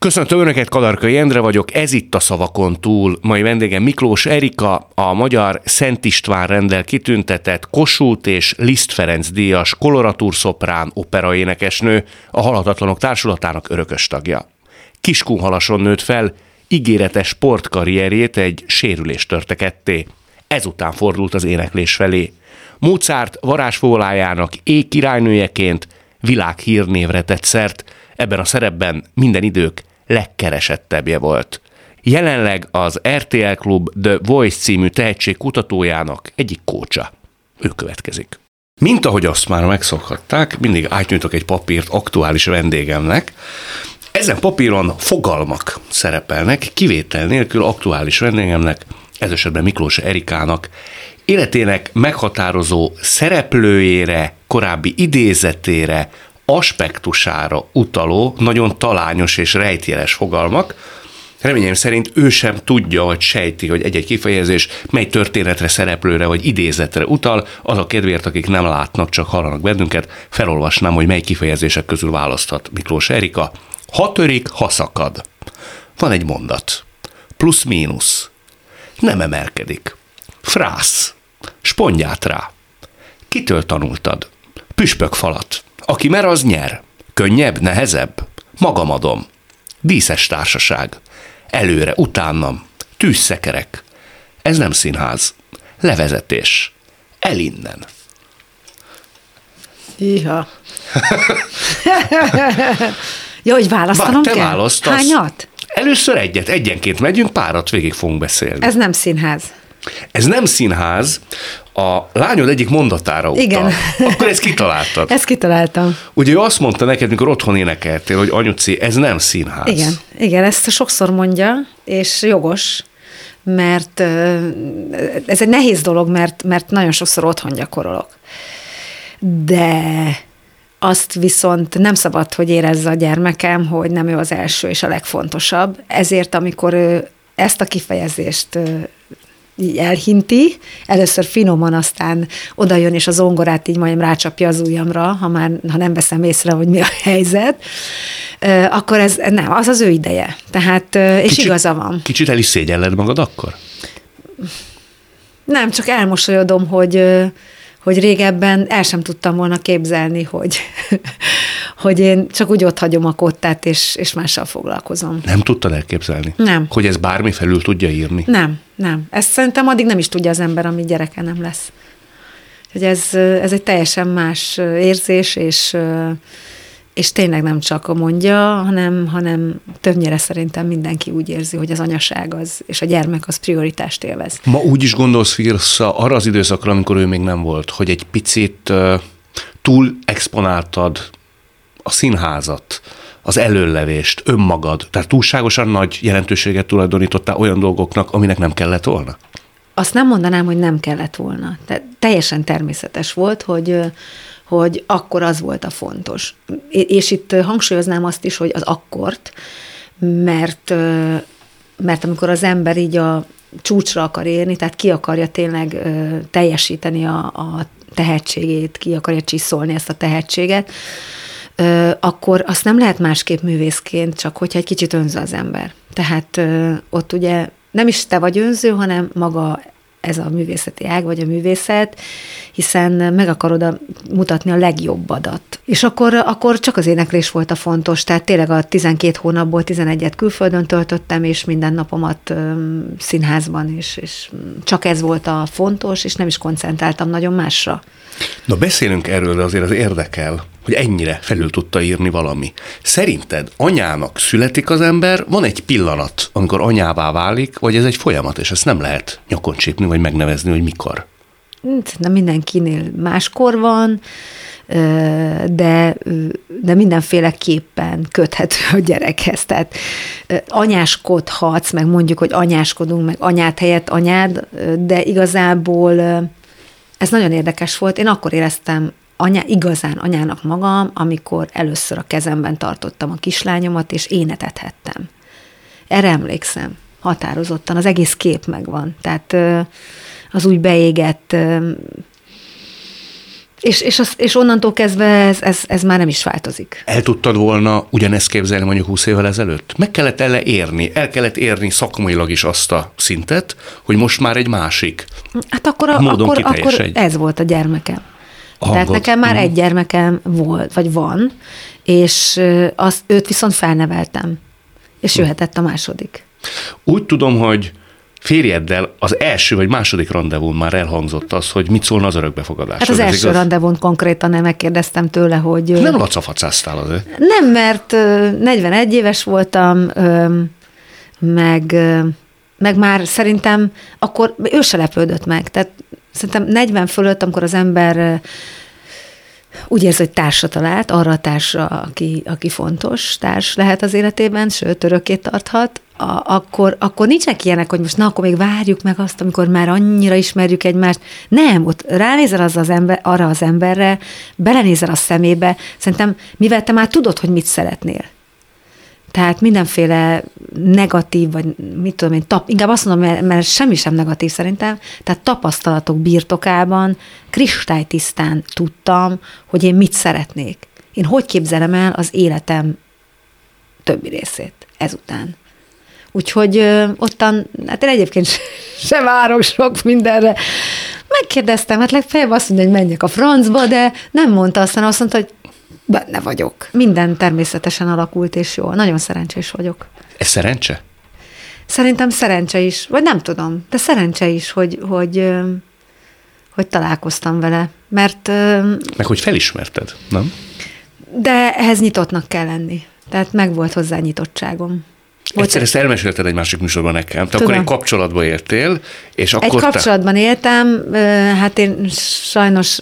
Köszöntöm Önöket, Kadarkai Endre vagyok, ez itt a szavakon túl. Mai vendégem Miklós Erika, a magyar Szent István rendel kitüntetett Kossuth és Liszt Ferenc díjas koloratúr szoprán operaénekesnő, a Halhatatlanok Társulatának örökös tagja. Kiskunhalason nőtt fel, ígéretes sportkarrierjét egy sérülés törte ketté. Ezután fordult az éneklés felé. Mozart varázsfólájának éj királynőjeként világhírnévre tett szert, ebben a szerepben minden idők legkeresettebbje volt. Jelenleg az RTL Klub The Voice című tehetség kutatójának egyik kócsa. Ő következik. Mint ahogy azt már megszokhatták, mindig átnyújtok egy papírt aktuális vendégemnek. Ezen papíron fogalmak szerepelnek, kivétel nélkül aktuális vendégemnek, ez esetben Miklós Erikának, életének meghatározó szereplőjére, korábbi idézetére, aspektusára utaló, nagyon talányos és rejtjeles fogalmak. Reményem szerint ő sem tudja, vagy sejti, hogy egy-egy kifejezés mely történetre, szereplőre vagy idézetre utal. Az a kedvéért, akik nem látnak, csak hallanak bennünket, felolvasnám, hogy mely kifejezések közül választhat Miklós Erika. Ha törik, ha szakad. Van egy mondat. Plusz-mínusz. Nem emelkedik. Frász. Spondját rá. Kitől tanultad? Püspök falat. Aki mer, az nyer. Könnyebb, nehezebb? Magam adom. Díszes társaság. Előre, utánam. Tűzszekerek. Ez nem színház. Levezetés. El innen. Iha. Jó, hogy választanom Bár te kell? választasz. Hányat? Először egyet, egyenként megyünk, párat végig fogunk beszélni. Ez nem színház. Ez nem színház, a lányod egyik mondatára utal. Igen. Akkor ezt kitaláltad. Ezt kitaláltam. Ugye ő azt mondta neked, mikor otthon énekeltél, hogy anyuci, ez nem színház. Igen, igen, ezt sokszor mondja, és jogos, mert ez egy nehéz dolog, mert, mert nagyon sokszor otthon gyakorolok. De azt viszont nem szabad, hogy érezze a gyermekem, hogy nem ő az első és a legfontosabb. Ezért, amikor ő ezt a kifejezést így elhinti, először finoman, aztán oda jön, és a zongorát így majdnem rácsapja az ujjamra, ha már ha nem veszem észre, hogy mi a helyzet, akkor ez nem, az az ő ideje. Tehát, és Kicsit- igaza van. Kicsit el is szégyelled magad akkor? Nem, csak elmosolyodom, hogy, hogy régebben el sem tudtam volna képzelni, hogy, hogy én csak úgy ott hagyom a kottát, és, és mással foglalkozom. Nem tudtad elképzelni? Nem. Hogy ez bármi felül tudja írni? Nem, nem. Ezt szerintem addig nem is tudja az ember, amíg gyereke nem lesz. Hogy ez, ez egy teljesen más érzés, és, és tényleg nem csak mondja, hanem, hanem többnyire szerintem mindenki úgy érzi, hogy az anyaság az, és a gyermek az prioritást élvez. Ma úgy is gondolsz vissza arra az időszakra, amikor ő még nem volt, hogy egy picit túl exponáltad a színházat, az előlevést, önmagad, tehát túlságosan nagy jelentőséget tulajdonítottál olyan dolgoknak, aminek nem kellett volna? Azt nem mondanám, hogy nem kellett volna. Tehát teljesen természetes volt, hogy, hogy akkor az volt a fontos. És itt hangsúlyoznám azt is, hogy az akkort, mert, mert amikor az ember így a csúcsra akar érni, tehát ki akarja tényleg teljesíteni a, a tehetségét, ki akarja csiszolni ezt a tehetséget, akkor azt nem lehet másképp művészként, csak hogyha egy kicsit önző az ember. Tehát ott ugye nem is te vagy önző, hanem maga ez a művészeti ág, vagy a művészet, hiszen meg akarod a, mutatni a legjobbadat. És akkor, akkor csak az éneklés volt a fontos, tehát tényleg a 12 hónapból 11-et külföldön töltöttem, és minden napomat öm, színházban, és, és csak ez volt a fontos, és nem is koncentráltam nagyon másra. Na beszélünk erről, de azért az érdekel, hogy ennyire felül tudta írni valami. Szerinted anyának születik az ember, van egy pillanat, amikor anyává válik, vagy ez egy folyamat, és ezt nem lehet nyakon csípni, vagy megnevezni, hogy mikor? Nem mindenkinél máskor van, de, de mindenféleképpen köthető a gyerekhez. Tehát anyáskodhatsz, meg mondjuk, hogy anyáskodunk, meg anyát helyett anyád, de igazából ez nagyon érdekes volt. Én akkor éreztem anyá, igazán anyának magam, amikor először a kezemben tartottam a kislányomat, és énetethettem. Erre emlékszem határozottan, az egész kép megvan. Tehát az úgy beégett És, és, az, és onnantól kezdve ez, ez, ez már nem is változik. El tudtad volna ugyanezt képzelni mondjuk 20 évvel ezelőtt? Meg kellett ele érni, el kellett érni szakmailag is azt a szintet, hogy most már egy másik Hát akkor, a, módon akkor, akkor ez volt a gyermekem. A Tehát nekem már Mhm. egy gyermekem volt, vagy van, és ö, azt, őt viszont felneveltem. És Hm. jöhetett a második. Úgy tudom, hogy férjeddel az első vagy második rendezvún már elhangzott az, hogy mit szólna az örökbefogadáshoz. Hát az Ez első igaz? rendezvont konkrétan nem megkérdeztem tőle, hogy... Nem lacafacáztál azért. Nem, mert ö, 41 éves voltam, meg, meg már szerintem akkor ő se lepődött meg. Tehát szerintem 40 fölött, amikor az ember úgy érzi, hogy társra talált, arra a társra, aki, aki fontos társ lehet az életében, sőt, örökké tarthat, a, akkor, akkor nincsenek ilyenek, hogy most na, akkor még várjuk meg azt, amikor már annyira ismerjük egymást. Nem, ott ránézel az az ember, arra az emberre, belenézel a szemébe. Szerintem, mivel te már tudod, hogy mit szeretnél. Tehát mindenféle negatív, vagy mit tudom én, tap, inkább azt mondom, mert, mert semmi sem negatív szerintem, tehát tapasztalatok birtokában kristálytisztán tudtam, hogy én mit szeretnék. Én hogy képzelem el az életem többi részét ezután. Úgyhogy ö, ottan, hát én egyébként se- várok sok mindenre. Megkérdeztem, hát legfeljebb azt mondja, hogy menjek a francba, de nem mondta, aztán azt mondta, hogy benne vagyok. Minden természetesen alakult, és jó. Nagyon szerencsés vagyok. Ez szerencse? Szerintem szerencse is, vagy nem tudom, de szerencse is, hogy, hogy, hogy találkoztam vele. Mert, Meg hogy felismerted, nem? de ehhez nyitottnak kell lenni. Tehát meg volt hozzá nyitottságom. Volt Egyszer ezt elmesélted egy másik műsorban nekem. Te Tudom. akkor egy kapcsolatba értél, és Egy akkor te... kapcsolatban éltem, ö, hát én sajnos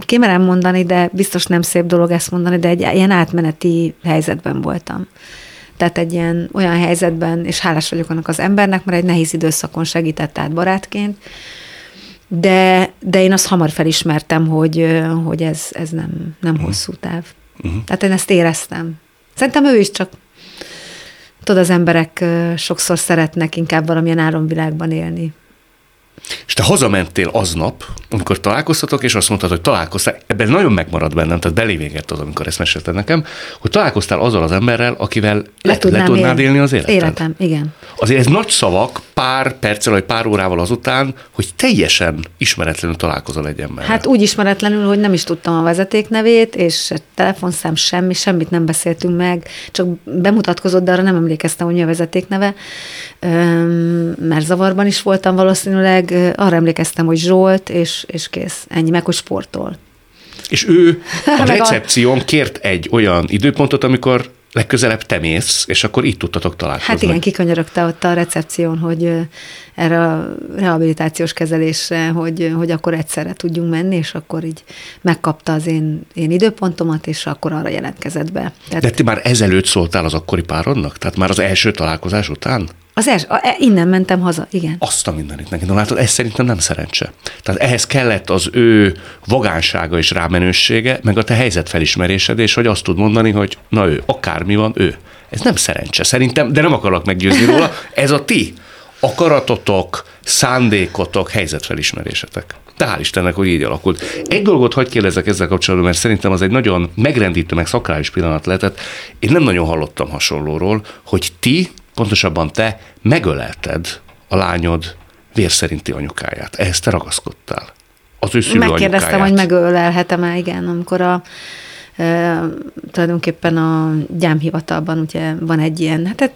kimerem mondani, de biztos nem szép dolog ezt mondani, de egy ilyen átmeneti helyzetben voltam. Tehát egy ilyen olyan helyzetben, és hálás vagyok annak az embernek, mert egy nehéz időszakon segített át barátként, de, de én azt hamar felismertem, hogy, hogy ez, ez nem, nem hosszú táv. Uh-huh. Tehát én ezt éreztem. Szerintem ő is csak, tudod, az emberek sokszor szeretnek inkább valamilyen álomvilágban élni. És te hazamentél aznap, amikor találkoztatok, és azt mondtad, hogy találkoztál, ebben nagyon megmaradt bennem, tehát belévégett az, amikor ezt mesélted nekem, hogy találkoztál azzal az emberrel, akivel le, le, tudnád élni az életed. Életem, igen. Azért ez nagy szavak pár perccel vagy pár órával azután, hogy teljesen ismeretlenül találkozol egy emberrel. Hát úgy ismeretlenül, hogy nem is tudtam a vezetéknevét, és se telefonszám semmi, semmit nem beszéltünk meg, csak bemutatkozott, de arra nem emlékeztem, hogy mi a vezetékneve, Öm, mert zavarban is voltam valószínűleg, ö, arra emlékeztem, hogy Zsolt, és, és kész, ennyi, meg hogy sportol. És ő a Meg recepción kért egy olyan időpontot, amikor legközelebb te mész, és akkor itt tudtatok találkozni. Hát igen, kikönyörögte ott a recepción, hogy erre a rehabilitációs kezelésre, hogy, hogy akkor egyszerre tudjunk menni, és akkor így megkapta az én, én időpontomat, és akkor arra jelentkezett be. Tehát De te már ezelőtt szóltál az akkori párodnak? Tehát már az első találkozás után? Az els, a, e- innen mentem haza, igen. Azt a mindenit neki. Na látod, ez szerintem nem szerencse. Tehát ehhez kellett az ő vagánsága és rámenőssége, meg a te helyzetfelismerésed, és hogy azt tud mondani, hogy na ő, akármi van, ő. Ez nem szerencse, szerintem, de nem akarok meggyőzni róla. Ez a ti akaratotok, szándékotok, helyzetfelismerésetek. De hál' Istennek, hogy így alakult. Egy dolgot hagyj kérdezzek ezzel kapcsolatban, mert szerintem az egy nagyon megrendítő, meg szakrális pillanat lehetett. Én nem nagyon hallottam hasonlóról, hogy ti, pontosabban te megölelted a lányod vérszerinti anyukáját. Ehhez te ragaszkodtál. Az ő szülő Megkérdeztem, anyukáját. hogy megölelhetem-e, igen, amikor a e, tulajdonképpen a gyámhivatalban ugye van egy ilyen, hát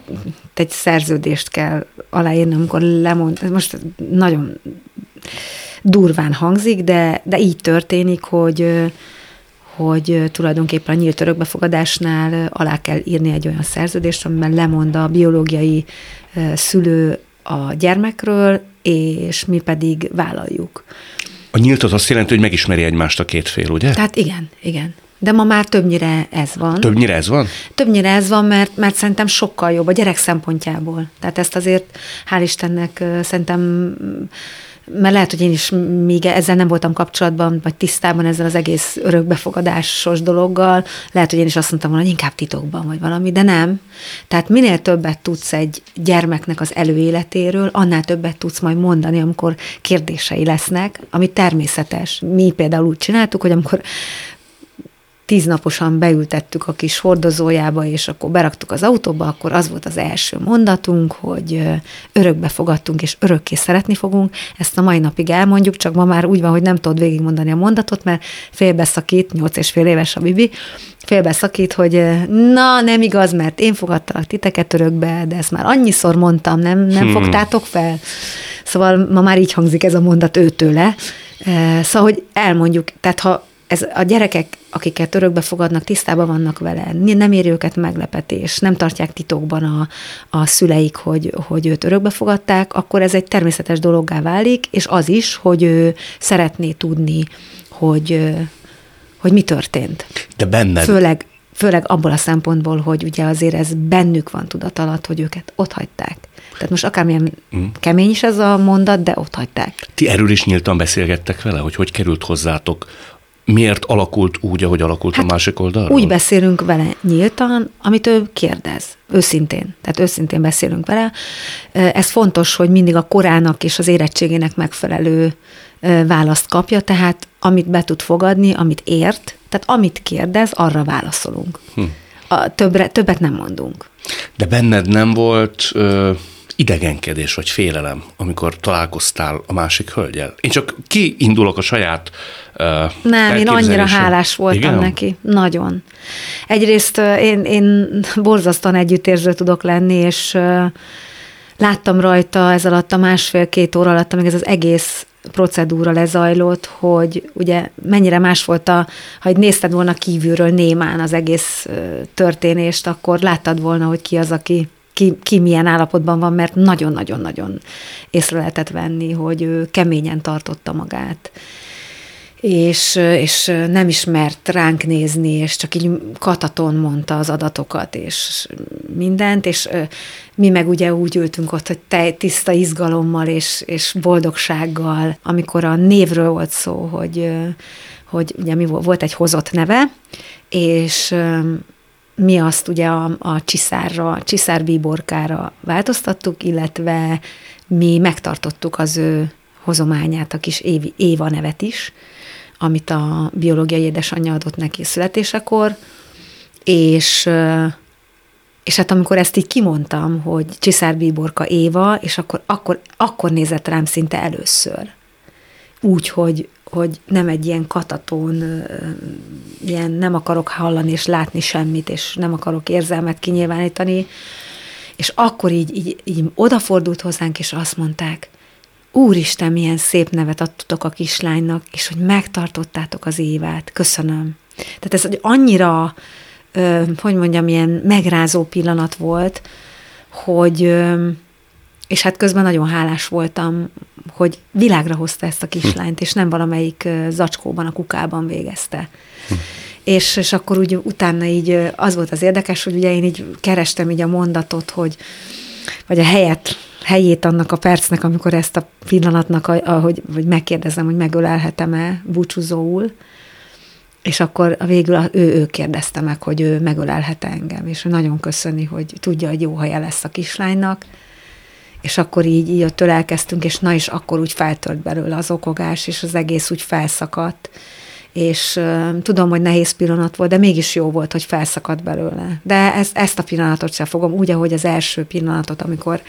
egy, szerződést kell aláírni, amikor lemond, most nagyon durván hangzik, de, de így történik, hogy hogy tulajdonképpen a nyílt örökbefogadásnál alá kell írni egy olyan szerződést, amiben lemond a biológiai szülő a gyermekről, és mi pedig vállaljuk. A nyílt az azt jelenti, hogy megismeri egymást a két fél, ugye? Tehát igen, igen. De ma már többnyire ez van. Többnyire ez van? Többnyire ez van, mert, mert szerintem sokkal jobb a gyerek szempontjából. Tehát ezt azért, hál' Istennek, szerintem mert lehet, hogy én is még ezzel nem voltam kapcsolatban, vagy tisztában ezzel az egész örökbefogadásos dologgal, lehet, hogy én is azt mondtam volna, hogy inkább titokban vagy valami, de nem. Tehát minél többet tudsz egy gyermeknek az előéletéről, annál többet tudsz majd mondani, amikor kérdései lesznek, ami természetes. Mi például úgy csináltuk, hogy amikor tíznaposan beültettük a kis hordozójába, és akkor beraktuk az autóba, akkor az volt az első mondatunk, hogy örökbe fogadtunk, és örökké szeretni fogunk. Ezt a mai napig elmondjuk, csak ma már úgy van, hogy nem tudod végigmondani a mondatot, mert félbeszakít, nyolc és fél éves a Bibi, félbeszakít, hogy na, nem igaz, mert én fogadtalak titeket örökbe, de ezt már annyiszor mondtam, nem, nem hmm. fogtátok fel. Szóval ma már így hangzik ez a mondat őtőle. Szóval, hogy elmondjuk, tehát ha ez a gyerekek, akiket örökbe fogadnak, tisztában vannak vele, nem éri őket meglepetés, nem tartják titokban a, a szüleik, hogy, hogy őt örökbe fogadták, akkor ez egy természetes dologgá válik, és az is, hogy ő szeretné tudni, hogy, hogy mi történt. De benned... Főleg, főleg abból a szempontból, hogy ugye azért ez bennük van tudat alatt, hogy őket ott hagyták. Tehát most akármilyen mm. kemény is ez a mondat, de ott hagyták. Ti erről is nyíltan beszélgettek vele, hogy hogy került hozzátok miért alakult úgy, ahogy alakult hát a másik oldalról? Úgy beszélünk vele nyíltan, amit ő kérdez, őszintén. Tehát őszintén beszélünk vele. Ez fontos, hogy mindig a korának és az érettségének megfelelő választ kapja, tehát amit be tud fogadni, amit ért, tehát amit kérdez, arra válaszolunk. Hm. A többre, többet nem mondunk. De benned nem volt ö, idegenkedés vagy félelem, amikor találkoztál a másik hölgyel? Én csak kiindulok a saját uh, Nem, én annyira hálás voltam Igen? neki. Nagyon. Egyrészt uh, én, én borzasztóan együttérző tudok lenni, és uh, láttam rajta ez alatt a másfél-két óra alatt, amíg ez az egész procedúra lezajlott, hogy ugye mennyire más volt a, ha egy nézted volna kívülről némán az egész történést, akkor láttad volna, hogy ki az, aki ki, ki milyen állapotban van, mert nagyon-nagyon-nagyon észre lehetett venni, hogy ő keményen tartotta magát. És, és nem ismert ránk nézni, és csak így kataton mondta az adatokat, és mindent, és mi meg ugye úgy ültünk ott, hogy tiszta izgalommal és, és boldogsággal, amikor a névről volt szó, hogy, hogy ugye mi volt egy hozott neve, és mi azt ugye a, a csiszárra, a csiszárbíborkára változtattuk, illetve mi megtartottuk az ő hozományát, a kis Évi, Éva nevet is, amit a biológiai édesanyja adott neki születésekor, és és hát amikor ezt így kimondtam, hogy Csiszárbíborka Éva, és akkor, akkor, akkor nézett rám szinte először. Úgy, hogy, hogy nem egy ilyen katatón, ilyen nem akarok hallani és látni semmit, és nem akarok érzelmet kinyilvánítani, és akkor így, így, így odafordult hozzánk, és azt mondták, Úristen, milyen szép nevet adtatok a kislánynak, és hogy megtartottátok az évát. Köszönöm. Tehát ez egy annyira, hogy mondjam, ilyen megrázó pillanat volt, hogy, és hát közben nagyon hálás voltam, hogy világra hozta ezt a kislányt, és nem valamelyik zacskóban, a kukában végezte. Hm. És, és akkor úgy utána így az volt az érdekes, hogy ugye én így kerestem így a mondatot, hogy vagy a helyet, helyét annak a percnek, amikor ezt a pillanatnak, ahogy, vagy megkérdezem, hogy megölelhetem-e búcsúzóul, és akkor a végül ő, ő kérdezte meg, hogy ő megölelhet engem, és nagyon köszöni, hogy tudja, hogy jó haja lesz a kislánynak, és akkor így, így ott elkezdtünk, és na is akkor úgy feltört belőle az okogás, és az egész úgy felszakadt, és uh, tudom, hogy nehéz pillanat volt, de mégis jó volt, hogy felszakadt belőle. De ezt, ezt a pillanatot sem fogom, úgy, ahogy az első pillanatot, amikor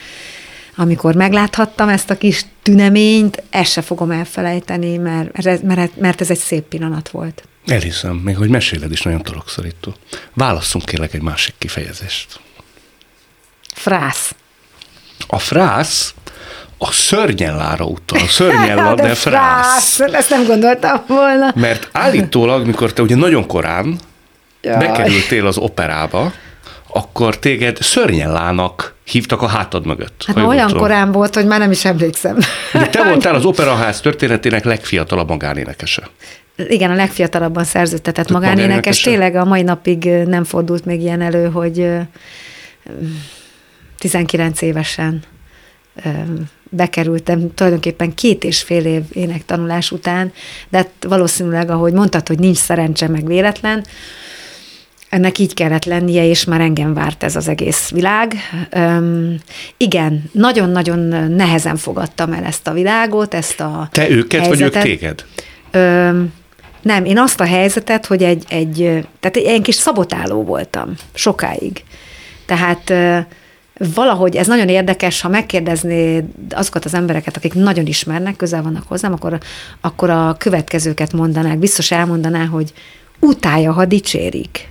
amikor megláthattam ezt a kis tüneményt, ezt se fogom elfelejteni, mert, mert, mert ez egy szép pillanat volt. Elhiszem, még hogy meséled is nagyon torokszorító. Válasszunk kérlek egy másik kifejezést. Frász. A frász a szörnyenlára utal. A szörnyenlá, de, de frász. frász. Ezt nem gondoltam volna. Mert állítólag, mikor te ugye nagyon korán Jaj. bekerültél az operába, akkor téged szörnyenlának hívtak a hátad mögött. Hát olyan tudom. korán volt, hogy már nem is emlékszem. De te voltál az operaház történetének legfiatalabb magánénekese. Igen, a legfiatalabban szerződtetett magánénekes. Tényleg a mai napig nem fordult még ilyen elő, hogy 19 évesen bekerültem tulajdonképpen két és fél év énektanulás után, de hát valószínűleg, ahogy mondtad, hogy nincs szerencse meg véletlen, ennek így kellett lennie, és már engem várt ez az egész világ. Üm, igen, nagyon-nagyon nehezen fogadtam el ezt a világot, ezt a Te őket, helyzetet. vagy ők téged? Üm, nem, én azt a helyzetet, hogy egy, egy tehát egy ilyen kis szabotáló voltam sokáig. Tehát valahogy ez nagyon érdekes, ha megkérdezné azokat az embereket, akik nagyon ismernek, közel vannak hozzám, akkor, akkor a következőket mondanák, biztos elmondaná, hogy utálja, ha dicsérik.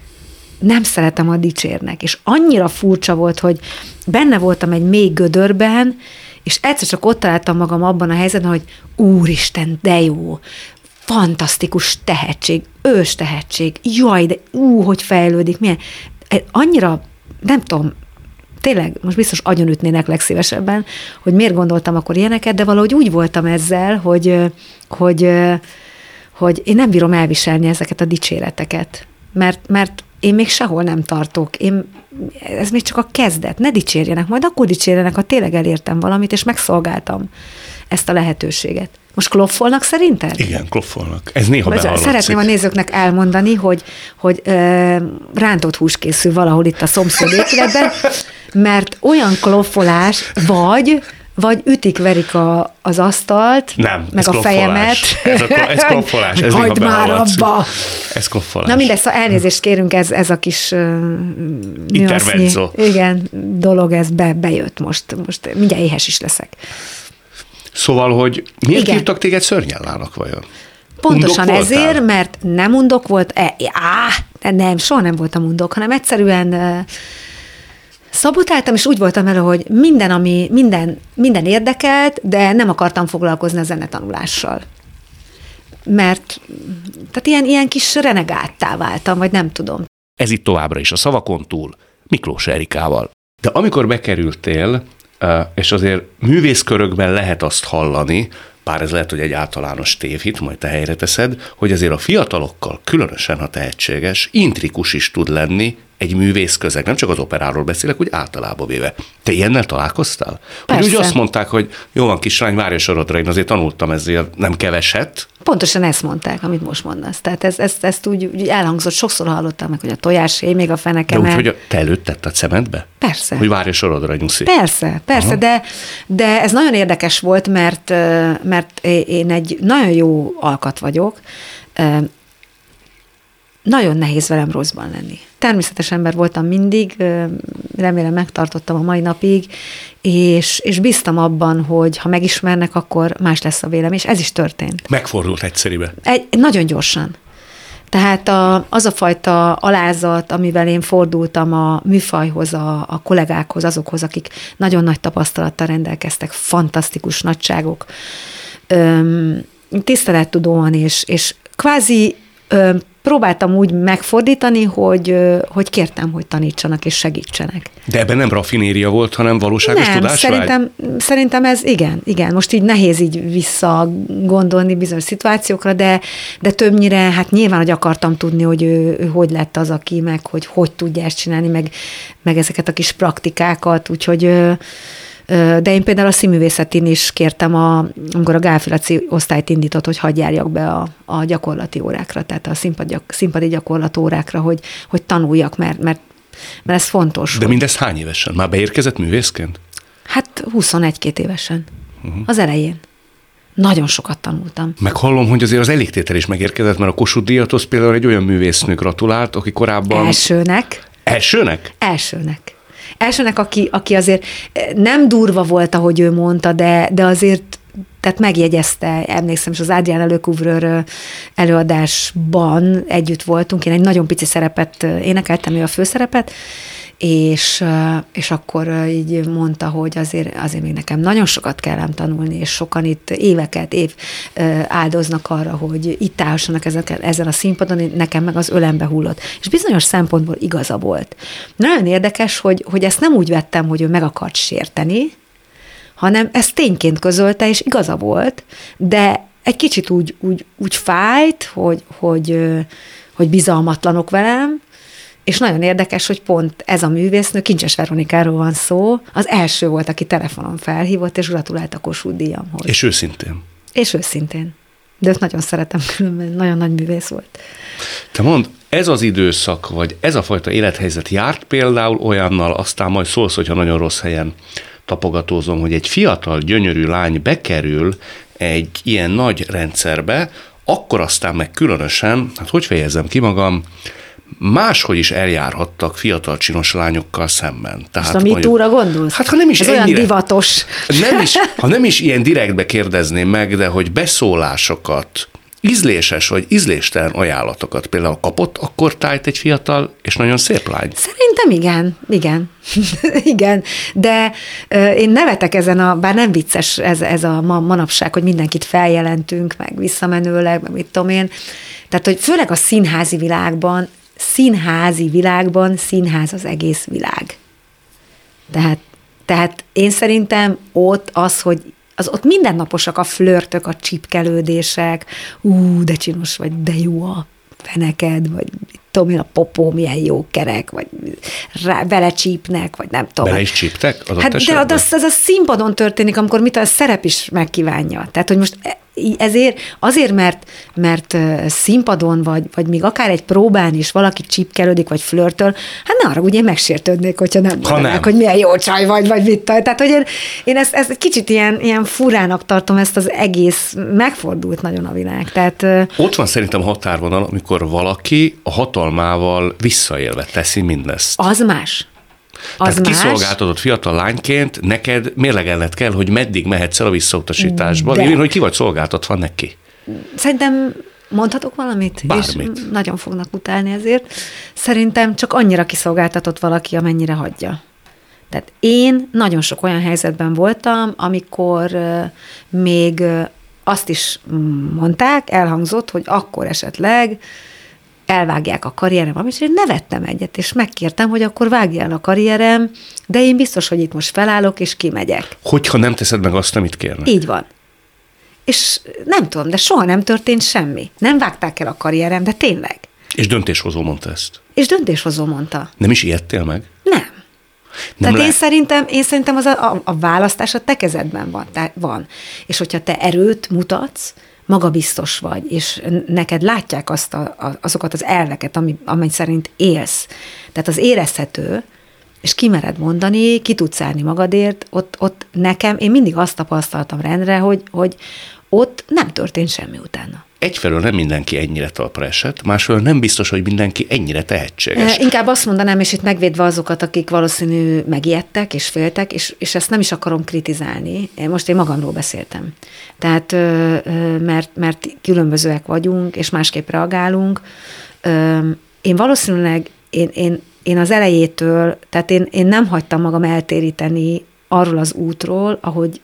Nem szeretem, ha dicsérnek. És annyira furcsa volt, hogy benne voltam egy mély gödörben, és egyszer csak ott találtam magam abban a helyzetben, hogy úristen, de jó, fantasztikus tehetség, ős tehetség, jaj, de ú, hogy fejlődik, milyen. Annyira, nem tudom, tényleg most biztos agyonütnének legszívesebben, hogy miért gondoltam akkor ilyeneket, de valahogy úgy voltam ezzel, hogy, hogy, hogy én nem bírom elviselni ezeket a dicséreteket, mert, mert én még sehol nem tartok. Én, ez még csak a kezdet. Ne dicsérjenek, majd akkor dicsérjenek, ha tényleg elértem valamit, és megszolgáltam ezt a lehetőséget. Most kloffolnak szerinted? Igen, kloffolnak. Ez néha behallatszik. Szeretném a nézőknek elmondani, hogy, hogy ö, rántott hús készül valahol itt a szomszéd épületben, mert olyan kloffolás, vagy vagy ütik-verik a, az asztalt, nem, meg a fejemet. Ez, a, ez kloffolás. Ez Hagyd már abba! Ez kloffolás. Na mindegy, szóval elnézést kérünk, ez, ez a kis uh, Igen, dolog, ez be, bejött most. Most mindjárt éhes is leszek. Szóval, hogy miért Igen. írtak téged szörnyellának vajon? Pontosan undok ezért, voltál? mert nem undok volt, e, á, nem, soha nem voltam undok, hanem egyszerűen szabotáltam, és úgy voltam elő, hogy minden, ami, minden, minden érdekelt, de nem akartam foglalkozni a zenetanulással. Mert tehát ilyen, ilyen kis renegáttá váltam, vagy nem tudom. Ez itt továbbra is a szavakon túl, Miklós Erikával. De amikor bekerültél, és azért művészkörökben lehet azt hallani, bár ez lehet, hogy egy általános tévhit, majd te helyre teszed, hogy azért a fiatalokkal, különösen ha tehetséges, intrikus is tud lenni, egy művész közeg, nem csak az operáról beszélek, úgy általában véve. Te ilyennel találkoztál? Persze. Hogy úgy azt mondták, hogy jó van, kislány, várj a sorodra, én azért tanultam ezért nem keveset. Pontosan ezt mondták, amit most mondasz. Tehát ez, ezt, ezt úgy, úgy elhangzott, sokszor hallottam meg, hogy a tojás éj még a fenekem. De úgy, hogy a, te előtt tett a cementbe? Persze. Hogy várj a sorodra, nyuszi. Persze, persze, de, de ez nagyon érdekes volt, mert, mert én egy nagyon jó alkat vagyok, nagyon nehéz velem rosszban lenni. Természetes ember voltam mindig, remélem megtartottam a mai napig, és, és bíztam abban, hogy ha megismernek, akkor más lesz a vélem, és ez is történt. Megfordult egyszerűen. Egy, nagyon gyorsan. Tehát a, az a fajta alázat, amivel én fordultam a műfajhoz, a, a kollégákhoz, azokhoz, akik nagyon nagy tapasztalattal rendelkeztek, fantasztikus nagyságok, öm, tisztelettudóan és, és kvázi öm, próbáltam úgy megfordítani, hogy, hogy kértem, hogy tanítsanak és segítsenek. De ebben nem rafinéria volt, hanem valóságos nem, tudás? Szerintem, szerintem ez igen, igen. Most így nehéz így visszagondolni bizonyos szituációkra, de, de többnyire, hát nyilván, hogy akartam tudni, hogy ő, ő hogy lett az, aki, meg hogy hogy tudja ezt csinálni, meg, meg ezeket a kis praktikákat, úgyhogy de én például a színművészetén is kértem, a, amikor a Gálfilaci osztályt indított, hogy hagyjárjak be a, a gyakorlati órákra, tehát a színpad, színpadi gyakorlat órákra, hogy, hogy tanuljak, mert, mert, mert ez fontos. De hogy... mindez hány évesen? Már beérkezett művészként? Hát 21-2 évesen. Uh-huh. Az elején. Nagyon sokat tanultam. Meghallom, hogy azért az elégtétel is megérkezett, mert a Kossuth díjathoz például egy olyan művésznő gratulált, aki korábban... Elsőnek. Elsőnek? Elsőnek elsőnek, aki, aki azért eh, nem durva volt, ahogy ő mondta, de, de azért tehát megjegyezte, emlékszem, és az Adrián Előkuvrőr előadásban együtt voltunk, én egy nagyon pici szerepet énekeltem, ő a főszerepet, és, és akkor így mondta, hogy azért, azért még nekem nagyon sokat kell tanulni, és sokan itt éveket, év áldoznak arra, hogy itt állhassanak ezen a színpadon, nekem meg az ölembe hullott. És bizonyos szempontból igaza volt. Nagyon érdekes, hogy, hogy ezt nem úgy vettem, hogy ő meg akart sérteni, hanem ezt tényként közölte, és igaza volt, de egy kicsit úgy, úgy, úgy fájt, hogy, hogy, hogy bizalmatlanok velem, és nagyon érdekes, hogy pont ez a művésznő, Kincses Veronikáról van szó, az első volt, aki telefonon felhívott, és gratulált a Kossuth díjamhoz. És őszintén. És őszintén. De őt nagyon szeretem, különben nagyon nagy művész volt. Te mond, ez az időszak, vagy ez a fajta élethelyzet járt például olyannal, aztán majd szólsz, hogyha nagyon rossz helyen tapogatózom, hogy egy fiatal, gyönyörű lány bekerül egy ilyen nagy rendszerbe, akkor aztán meg különösen, hát hogy fejezem ki magam, máshogy is eljárhattak fiatal csinos lányokkal szemben. Tehát Most a mitúra gondolsz? Hát ha nem is Ez ennyire, olyan divatos. Nem is, ha nem is ilyen direktbe kérdezném meg, de hogy beszólásokat, ízléses vagy ízléstelen ajánlatokat például kapott, akkor tájt egy fiatal és nagyon szép lány. Szerintem igen, igen, igen, de uh, én nevetek ezen a, bár nem vicces ez, ez a ma, manapság, hogy mindenkit feljelentünk, meg visszamenőleg, meg mit tudom én, tehát, hogy főleg a színházi világban, színházi világban színház az egész világ. Tehát, tehát én szerintem ott az, hogy az ott mindennaposak a flörtök, a csipkelődések, ú, de csinos vagy, de jó a feneked, vagy tudom én, a popó milyen jó kerek, vagy rá, belecsípnek, vagy nem tudom. Bele is csíptek? Hát de az, az a színpadon történik, amikor mit a szerep is megkívánja. Tehát, hogy most e- ezért, azért, mert, mert színpadon, vagy, vagy még akár egy próbán is valaki csipkelődik, vagy flörtöl, hát ne arra ugye megsértődnék, hogyha nem ha mondanák, hogy milyen jó csaj vagy, vagy mit. Tehát, hogy én, én ezt, ezt egy kicsit ilyen, ilyen furának tartom, ezt az egész, megfordult nagyon a világ. Tehát, Ott van szerintem határvonal, amikor valaki a hatalmával visszaélve teszi mindezt. Az más. Az Tehát más. kiszolgáltatott fiatal lányként neked mérlegelned kell, hogy meddig mehetsz el a visszautasításba, De... hogy ki vagy szolgáltatva neki. Szerintem mondhatok valamit? Bármit. És nagyon fognak utálni ezért. Szerintem csak annyira kiszolgáltatott valaki, amennyire hagyja. Tehát én nagyon sok olyan helyzetben voltam, amikor még azt is mondták, elhangzott, hogy akkor esetleg elvágják a karrierem, amit én nevettem egyet, és megkértem, hogy akkor vágjál a karrierem, de én biztos, hogy itt most felállok, és kimegyek. Hogyha nem teszed meg azt, amit kérnek. Így van. És nem tudom, de soha nem történt semmi. Nem vágták el a karrierem, de tényleg. És döntéshozó mondta ezt. És döntéshozó mondta. Nem is ijedtél meg? Nem. Nem Tehát le... én szerintem, én szerintem az a, a, a választás a te kezedben van, tehát van. És hogyha te erőt mutatsz, magabiztos vagy, és neked látják azt a, a, azokat az elveket, ami, amely szerint élsz. Tehát az érezhető, és kimered mondani, ki tudsz állni magadért, ott, ott nekem, én mindig azt tapasztaltam rendre, hogy, hogy ott nem történt semmi utána egyfelől nem mindenki ennyire talpra esett, másfelől nem biztos, hogy mindenki ennyire tehetséges. Inkább azt mondanám, és itt megvédve azokat, akik valószínű megijedtek és féltek, és, és ezt nem is akarom kritizálni. Most én magamról beszéltem. Tehát, mert, mert különbözőek vagyunk, és másképp reagálunk. Én valószínűleg, én, én, én az elejétől, tehát én, én nem hagytam magam eltéríteni arról az útról, ahogy,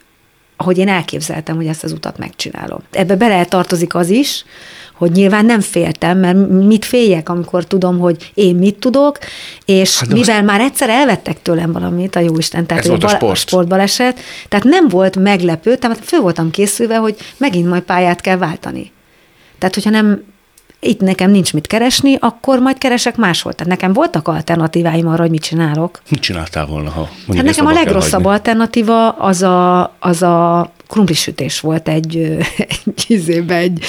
ahogy én elképzeltem, hogy ezt az utat megcsinálom. Ebbe bele tartozik az is, hogy nyilván nem féltem, mert mit féljek, amikor tudom, hogy én mit tudok, és hát mivel már egyszer elvettek tőlem valamit, a jóisten, tehát Ez volt a, sport. a sportbaleset, tehát nem volt meglepő, tehát fő voltam készülve, hogy megint majd pályát kell váltani. Tehát, hogyha nem itt nekem nincs mit keresni, akkor majd keresek máshol. Tehát nekem voltak alternatíváim arra, hogy mit csinálok. Mit csináltál volna, ha Hát nekem a legrosszabb alternatíva az a, az a krumplisütés volt egy, egy izébe, egy,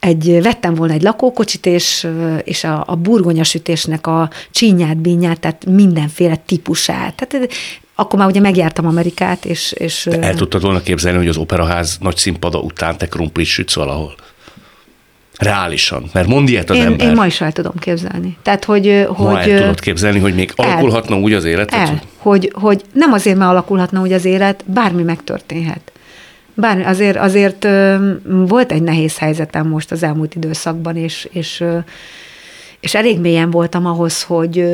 egy, vettem volna egy lakókocsit, és, és a, a burgonyasütésnek a csínyát, bínyát, tehát mindenféle típusát. Tehát akkor már ugye megjártam Amerikát, és... és Te el tudtad volna képzelni, hogy az operaház nagy színpada után te krumplis sütsz valahol? Reálisan, mert mond ilyet az én, ember. Én ma is el tudom képzelni. Tehát, hogy... hogy ma el tudod képzelni, hogy még el, alakulhatna úgy az élet? El, hogy, hogy nem azért, mert alakulhatna úgy az élet, bármi megtörténhet. Bármi, azért, azért volt egy nehéz helyzetem most az elmúlt időszakban, és, és, és elég mélyen voltam ahhoz, hogy,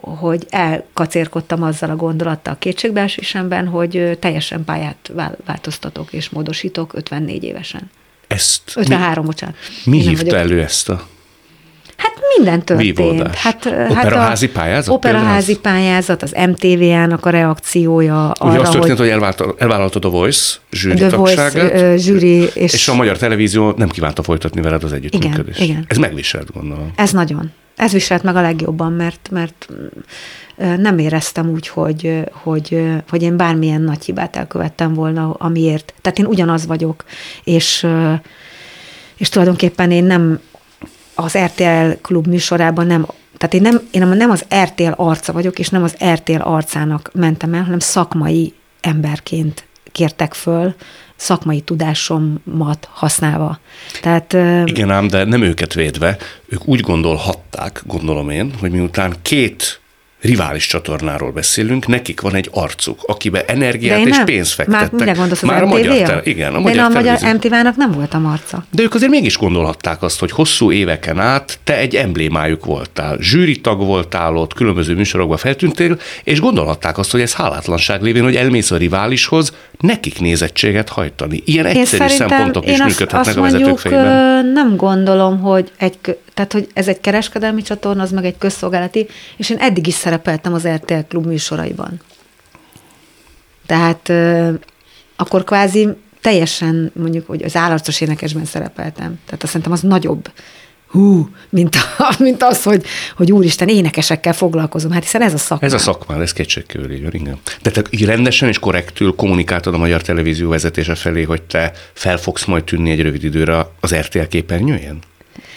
hogy elkacérkodtam azzal a gondolattal a kétségbeesésemben, hogy teljesen pályát változtatok és módosítok 54 évesen. Ezt 53, mi, bocsánat. Mi hívta vagyok. elő ezt a Hát minden történt. Vívódás. Hát, operaházi hát pályázat? Operaházi pályázat, az MTV-ának a reakciója. Ugye arra, az történt, hogy, hogy elvállaltad a Voice zsűri The tagságát, Voice, uh, zsűri, és... és a Magyar Televízió nem kívánta folytatni veled az együttműködést. Igen, igen. Ez megviselt, gondolom. Ez nagyon. Ez viselt meg a legjobban, mert, mert nem éreztem úgy, hogy, hogy, hogy én bármilyen nagy hibát elkövettem volna, amiért. Tehát én ugyanaz vagyok, és, és tulajdonképpen én nem az RTL klub műsorában nem tehát én nem, én nem az RTL arca vagyok, és nem az RTL arcának mentem el, hanem szakmai emberként kértek föl, szakmai tudásomat használva. Tehát, Igen ám, de nem őket védve, ők úgy gondolhatták, gondolom én, hogy miután két rivális csatornáról beszélünk, nekik van egy arcuk, akibe energiát és nem. pénzt fektettek. Már mire gondolsz, az Már a magyar te- Igen, a magyar, Én a magyar MTV-nak nem voltam arca. De ők azért mégis gondolhatták azt, hogy hosszú éveken át te egy emblémájuk voltál. Zsűritag voltál ott, különböző műsorokba feltűntél, és gondolhatták azt, hogy ez hálátlanság lévén, hogy elmész a riválishoz, nekik nézettséget hajtani. Ilyen egyszerű szempontok is működhetnek azt a vezetők mondjuk, fejében. Nem gondolom, hogy egy tehát, hogy ez egy kereskedelmi csatorna, az meg egy közszolgálati, és én eddig is szerepeltem az RTL klub műsoraiban. Tehát akkor kvázi teljesen mondjuk, hogy az állarcos énekesben szerepeltem. Tehát azt szerintem az nagyobb hú, mint, a, mint az, hogy, hogy úristen, énekesekkel foglalkozom. Hát hiszen ez a szakma. Ez a szakma, ez kétségkívül így igen. De te rendesen és korrektül kommunikáltad a Magyar Televízió vezetése felé, hogy te fel fogsz majd tűnni egy rövid időre az RTL képernyőjén?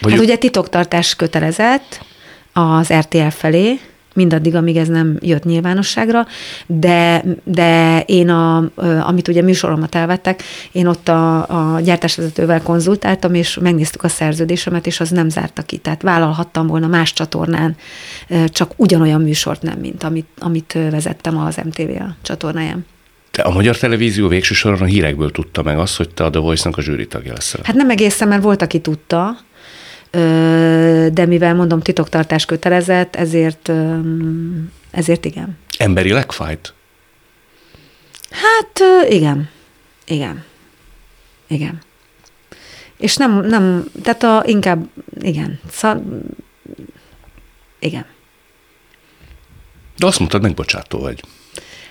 Vagy hát ugye titoktartás kötelezett az RTL felé, mindaddig, amíg ez nem jött nyilvánosságra, de, de én, a, amit ugye műsoromat elvettek, én ott a, a gyártásvezetővel konzultáltam, és megnéztük a szerződésemet, és az nem zárta ki. Tehát vállalhattam volna más csatornán csak ugyanolyan műsort nem, mint amit, amit vezettem az MTV a csatornáján. Te a Magyar Televízió végső soron a hírekből tudta meg azt, hogy te a The Voice-nak a zsűri tagja leszel. Hát nem egészen, mert volt, aki tudta, de mivel mondom titoktartás kötelezett, ezért, ezért igen. Emberileg fájt? Hát igen, igen, igen. És nem, nem, tehát a, inkább, igen, szal, igen. De azt mondtad, megbocsátó vagy.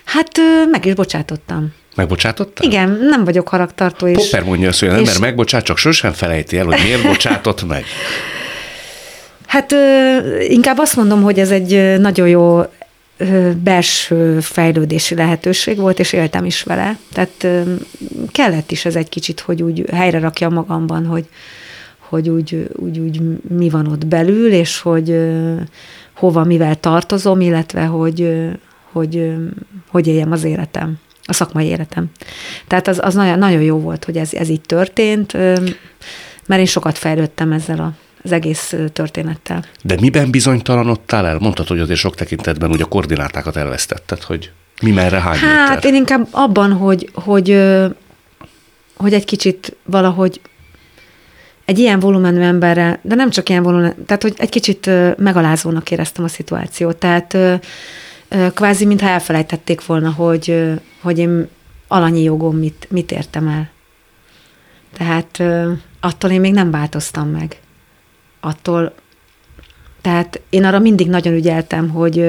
Hát meg is bocsátottam. Megbocsátottál? Igen, nem vagyok haragtartó. És, Popper mondja azt, hogy az ember megbocsát, csak sosem felejti el, hogy miért bocsátott meg. Hát inkább azt mondom, hogy ez egy nagyon jó belső fejlődési lehetőség volt, és éltem is vele. Tehát kellett is ez egy kicsit, hogy úgy helyre rakja magamban, hogy, hogy úgy, úgy, úgy mi van ott belül, és hogy hova, mivel tartozom, illetve hogy, hogy, hogy éljem az életem a szakmai életem. Tehát az, az nagyon, nagyon jó volt, hogy ez, ez így történt, mert én sokat fejlődtem ezzel a az egész történettel. De miben bizonytalanodtál el? Mondtad, hogy azért sok tekintetben ugye a koordinátákat elvesztetted, hogy mi merre, hány Hát méter? én inkább abban, hogy, hogy, hogy egy kicsit valahogy egy ilyen volumenű emberrel, de nem csak ilyen volumenű, tehát hogy egy kicsit megalázónak éreztem a szituációt. Tehát kvázi mintha elfelejtették volna, hogy, hogy én alanyi jogom mit, mit értem el. Tehát attól én még nem változtam meg. Attól, tehát én arra mindig nagyon ügyeltem, hogy,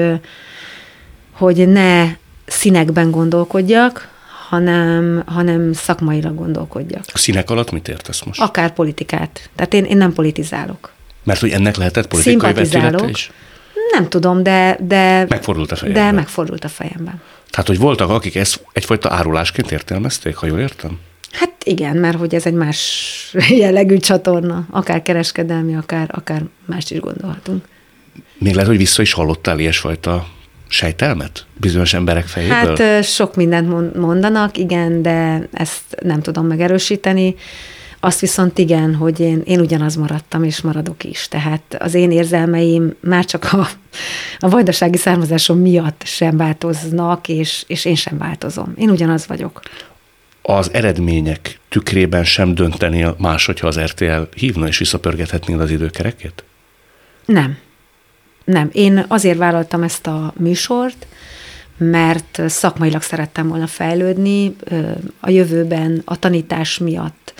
hogy ne színekben gondolkodjak, hanem, hanem szakmailag gondolkodjak. A színek alatt mit értesz most? Akár politikát. Tehát én, én nem politizálok. Mert hogy ennek lehetett politikai vetülete is? Nem tudom, de... de megfordult a fejemben. De megfordult a fejemben. Tehát, hogy voltak, akik ezt egyfajta árulásként értelmezték, ha jól értem? Hát igen, mert hogy ez egy más jellegű csatorna, akár kereskedelmi, akár, akár mást is gondolhatunk. Még lehet, hogy vissza is hallottál ilyesfajta sejtelmet bizonyos emberek fejéből? Hát sok mindent mondanak, igen, de ezt nem tudom megerősíteni. Azt viszont igen, hogy én, én ugyanaz maradtam, és maradok is. Tehát az én érzelmeim már csak a, a vajdasági származásom miatt sem változnak, és, és én sem változom. Én ugyanaz vagyok. Az eredmények tükrében sem döntenél más, hogyha az RTL hívna és visszapörgethetnél az időkereket? Nem. Nem. Én azért vállaltam ezt a műsort, mert szakmailag szerettem volna fejlődni a jövőben a tanítás miatt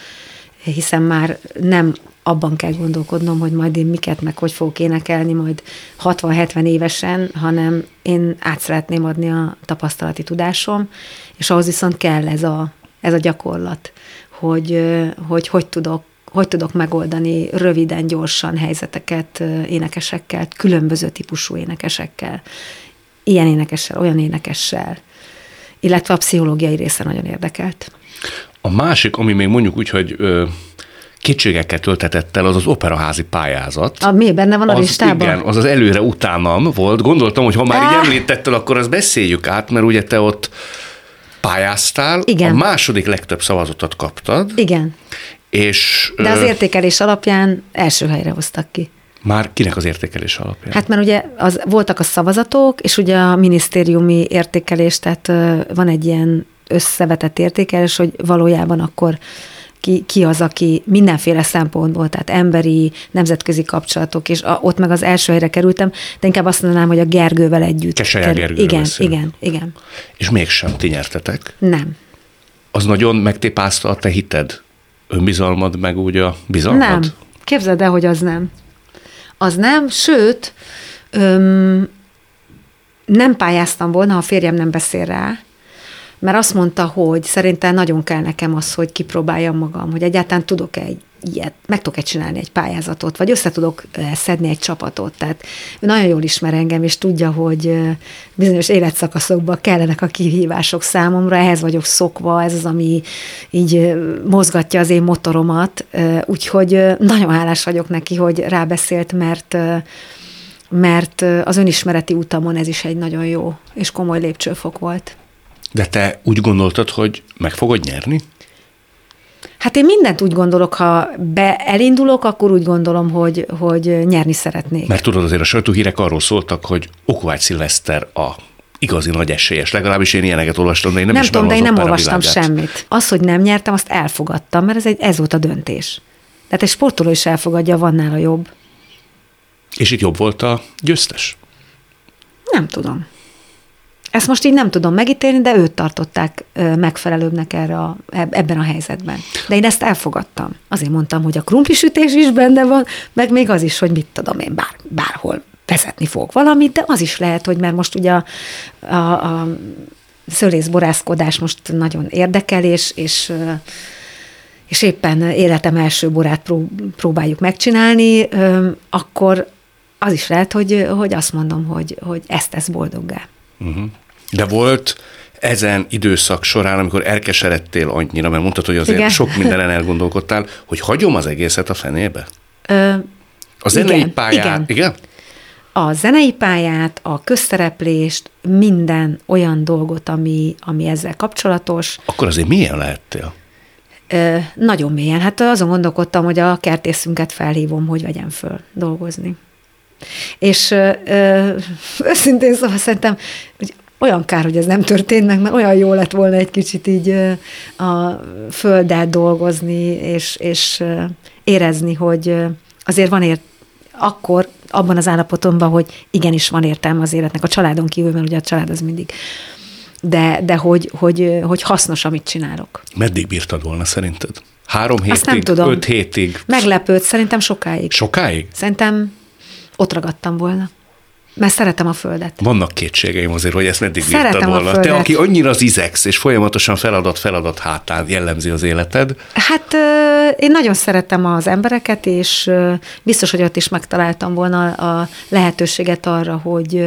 hiszen már nem abban kell gondolkodnom, hogy majd én miket, meg hogy fogok énekelni majd 60-70 évesen, hanem én át szeretném adni a tapasztalati tudásom, és ahhoz viszont kell ez a, ez a gyakorlat, hogy, hogy hogy tudok hogy tudok megoldani röviden, gyorsan helyzeteket énekesekkel, különböző típusú énekesekkel, ilyen énekessel, olyan énekessel, illetve a pszichológiai része nagyon érdekelt. A másik, ami még mondjuk úgy, hogy ö, kétségekkel töltetett el, az az operaházi pályázat. A mi benne van a az, listában? Igen, az az előre utánam volt. Gondoltam, hogy ha már így említettel, akkor azt beszéljük át, mert ugye te ott pályáztál, Igen. a második legtöbb szavazatot kaptad, Igen. és De az értékelés alapján első helyre hoztak ki. már kinek az értékelés alapján? Hát mert ugye az, voltak a szavazatok, és ugye a minisztériumi értékelés, tehát van egy ilyen összevetett értékelés, hogy valójában akkor ki, ki az, aki mindenféle szempontból, tehát emberi, nemzetközi kapcsolatok, és a, ott meg az első helyre kerültem, de inkább azt mondanám, hogy a Gergővel együtt. Keselyel kerül- Gergőről Igen, beszélünk. igen, igen. És mégsem ti nyertetek. Nem. Az nagyon megtépázta a te hited, önbizalmad, meg úgy a bizalmad? Nem. Képzeld el, hogy az nem. Az nem, sőt, öm, nem pályáztam volna, ha a férjem nem beszél rá, mert azt mondta, hogy szerintem nagyon kell nekem az, hogy kipróbáljam magam, hogy egyáltalán tudok egy ilyet, meg tudok-e csinálni egy pályázatot, vagy össze tudok szedni egy csapatot. Tehát ő nagyon jól ismer engem, és tudja, hogy bizonyos életszakaszokban kellenek a kihívások számomra, ehhez vagyok szokva, ez az, ami így mozgatja az én motoromat, úgyhogy nagyon hálás vagyok neki, hogy rábeszélt, mert mert az önismereti utamon ez is egy nagyon jó és komoly lépcsőfok volt. De te úgy gondoltad, hogy meg fogod nyerni? Hát én mindent úgy gondolok, ha be elindulok, akkor úgy gondolom, hogy, hogy nyerni szeretnék. Mert tudod, azért a sajtóhírek arról szóltak, hogy Okovács Szilveszter a igazi nagy esélyes. Legalábbis én ilyeneket olvastam, de én nem, nem tudom, de én nem olvastam világát. semmit. Az, hogy nem nyertem, azt elfogadtam, mert ez, egy, ez volt a döntés. Tehát egy sportoló is elfogadja, van nála jobb. És itt jobb volt a győztes. Nem tudom. Ezt most így nem tudom megítélni, de őt tartották megfelelőbbnek erre a, eb- ebben a helyzetben. De én ezt elfogadtam. Azért mondtam, hogy a krumplisütés is benne van, meg még az is, hogy mit tudom én, bár, bárhol vezetni fogok valamit, de az is lehet, hogy mert most ugye a, a, a szölészborászkodás most nagyon érdekel, és, és és éppen életem első borát pró- próbáljuk megcsinálni, akkor az is lehet, hogy, hogy azt mondom, hogy, hogy ezt tesz boldoggá. De volt ezen időszak során, amikor elkeseredtél annyira, mert mondtad, hogy azért Igen. sok mindenen elgondolkodtál, hogy hagyom az egészet a fenébe? Ö, A zenei Igen, pályát, igen. igen? a zenei pályát, a közszereplést, minden olyan dolgot, ami, ami ezzel kapcsolatos, Akkor azért milyen lehettél? ö, nagyon mélyen. Hát azon gondolkodtam, hogy a kertészünket felhívom, hogy vegyem föl dolgozni. És ö, ö, őszintén szóval szerintem, hogy olyan kár, hogy ez nem történt meg, mert olyan jó lett volna egy kicsit így a földdel dolgozni, és, és érezni, hogy azért van ért, akkor abban az állapotomban, hogy igenis van értelme az életnek, a családon kívül, mert ugye a család az mindig, de, de hogy, hogy, hogy hasznos, amit csinálok. Meddig bírtad volna szerinted? Három hétig? Azt nem tudom. Öt hétig? Meglepőd, szerintem sokáig. Sokáig? Szerintem ott ragadtam volna. Mert szeretem a földet. Vannak kétségeim azért, hogy ezt meddig Szeretem bírtad a volna. Te, aki annyira az izeksz, és folyamatosan feladat, feladat hátán jellemzi az életed, Hát én nagyon szeretem az embereket, és biztos, hogy ott is megtaláltam volna a lehetőséget arra, hogy,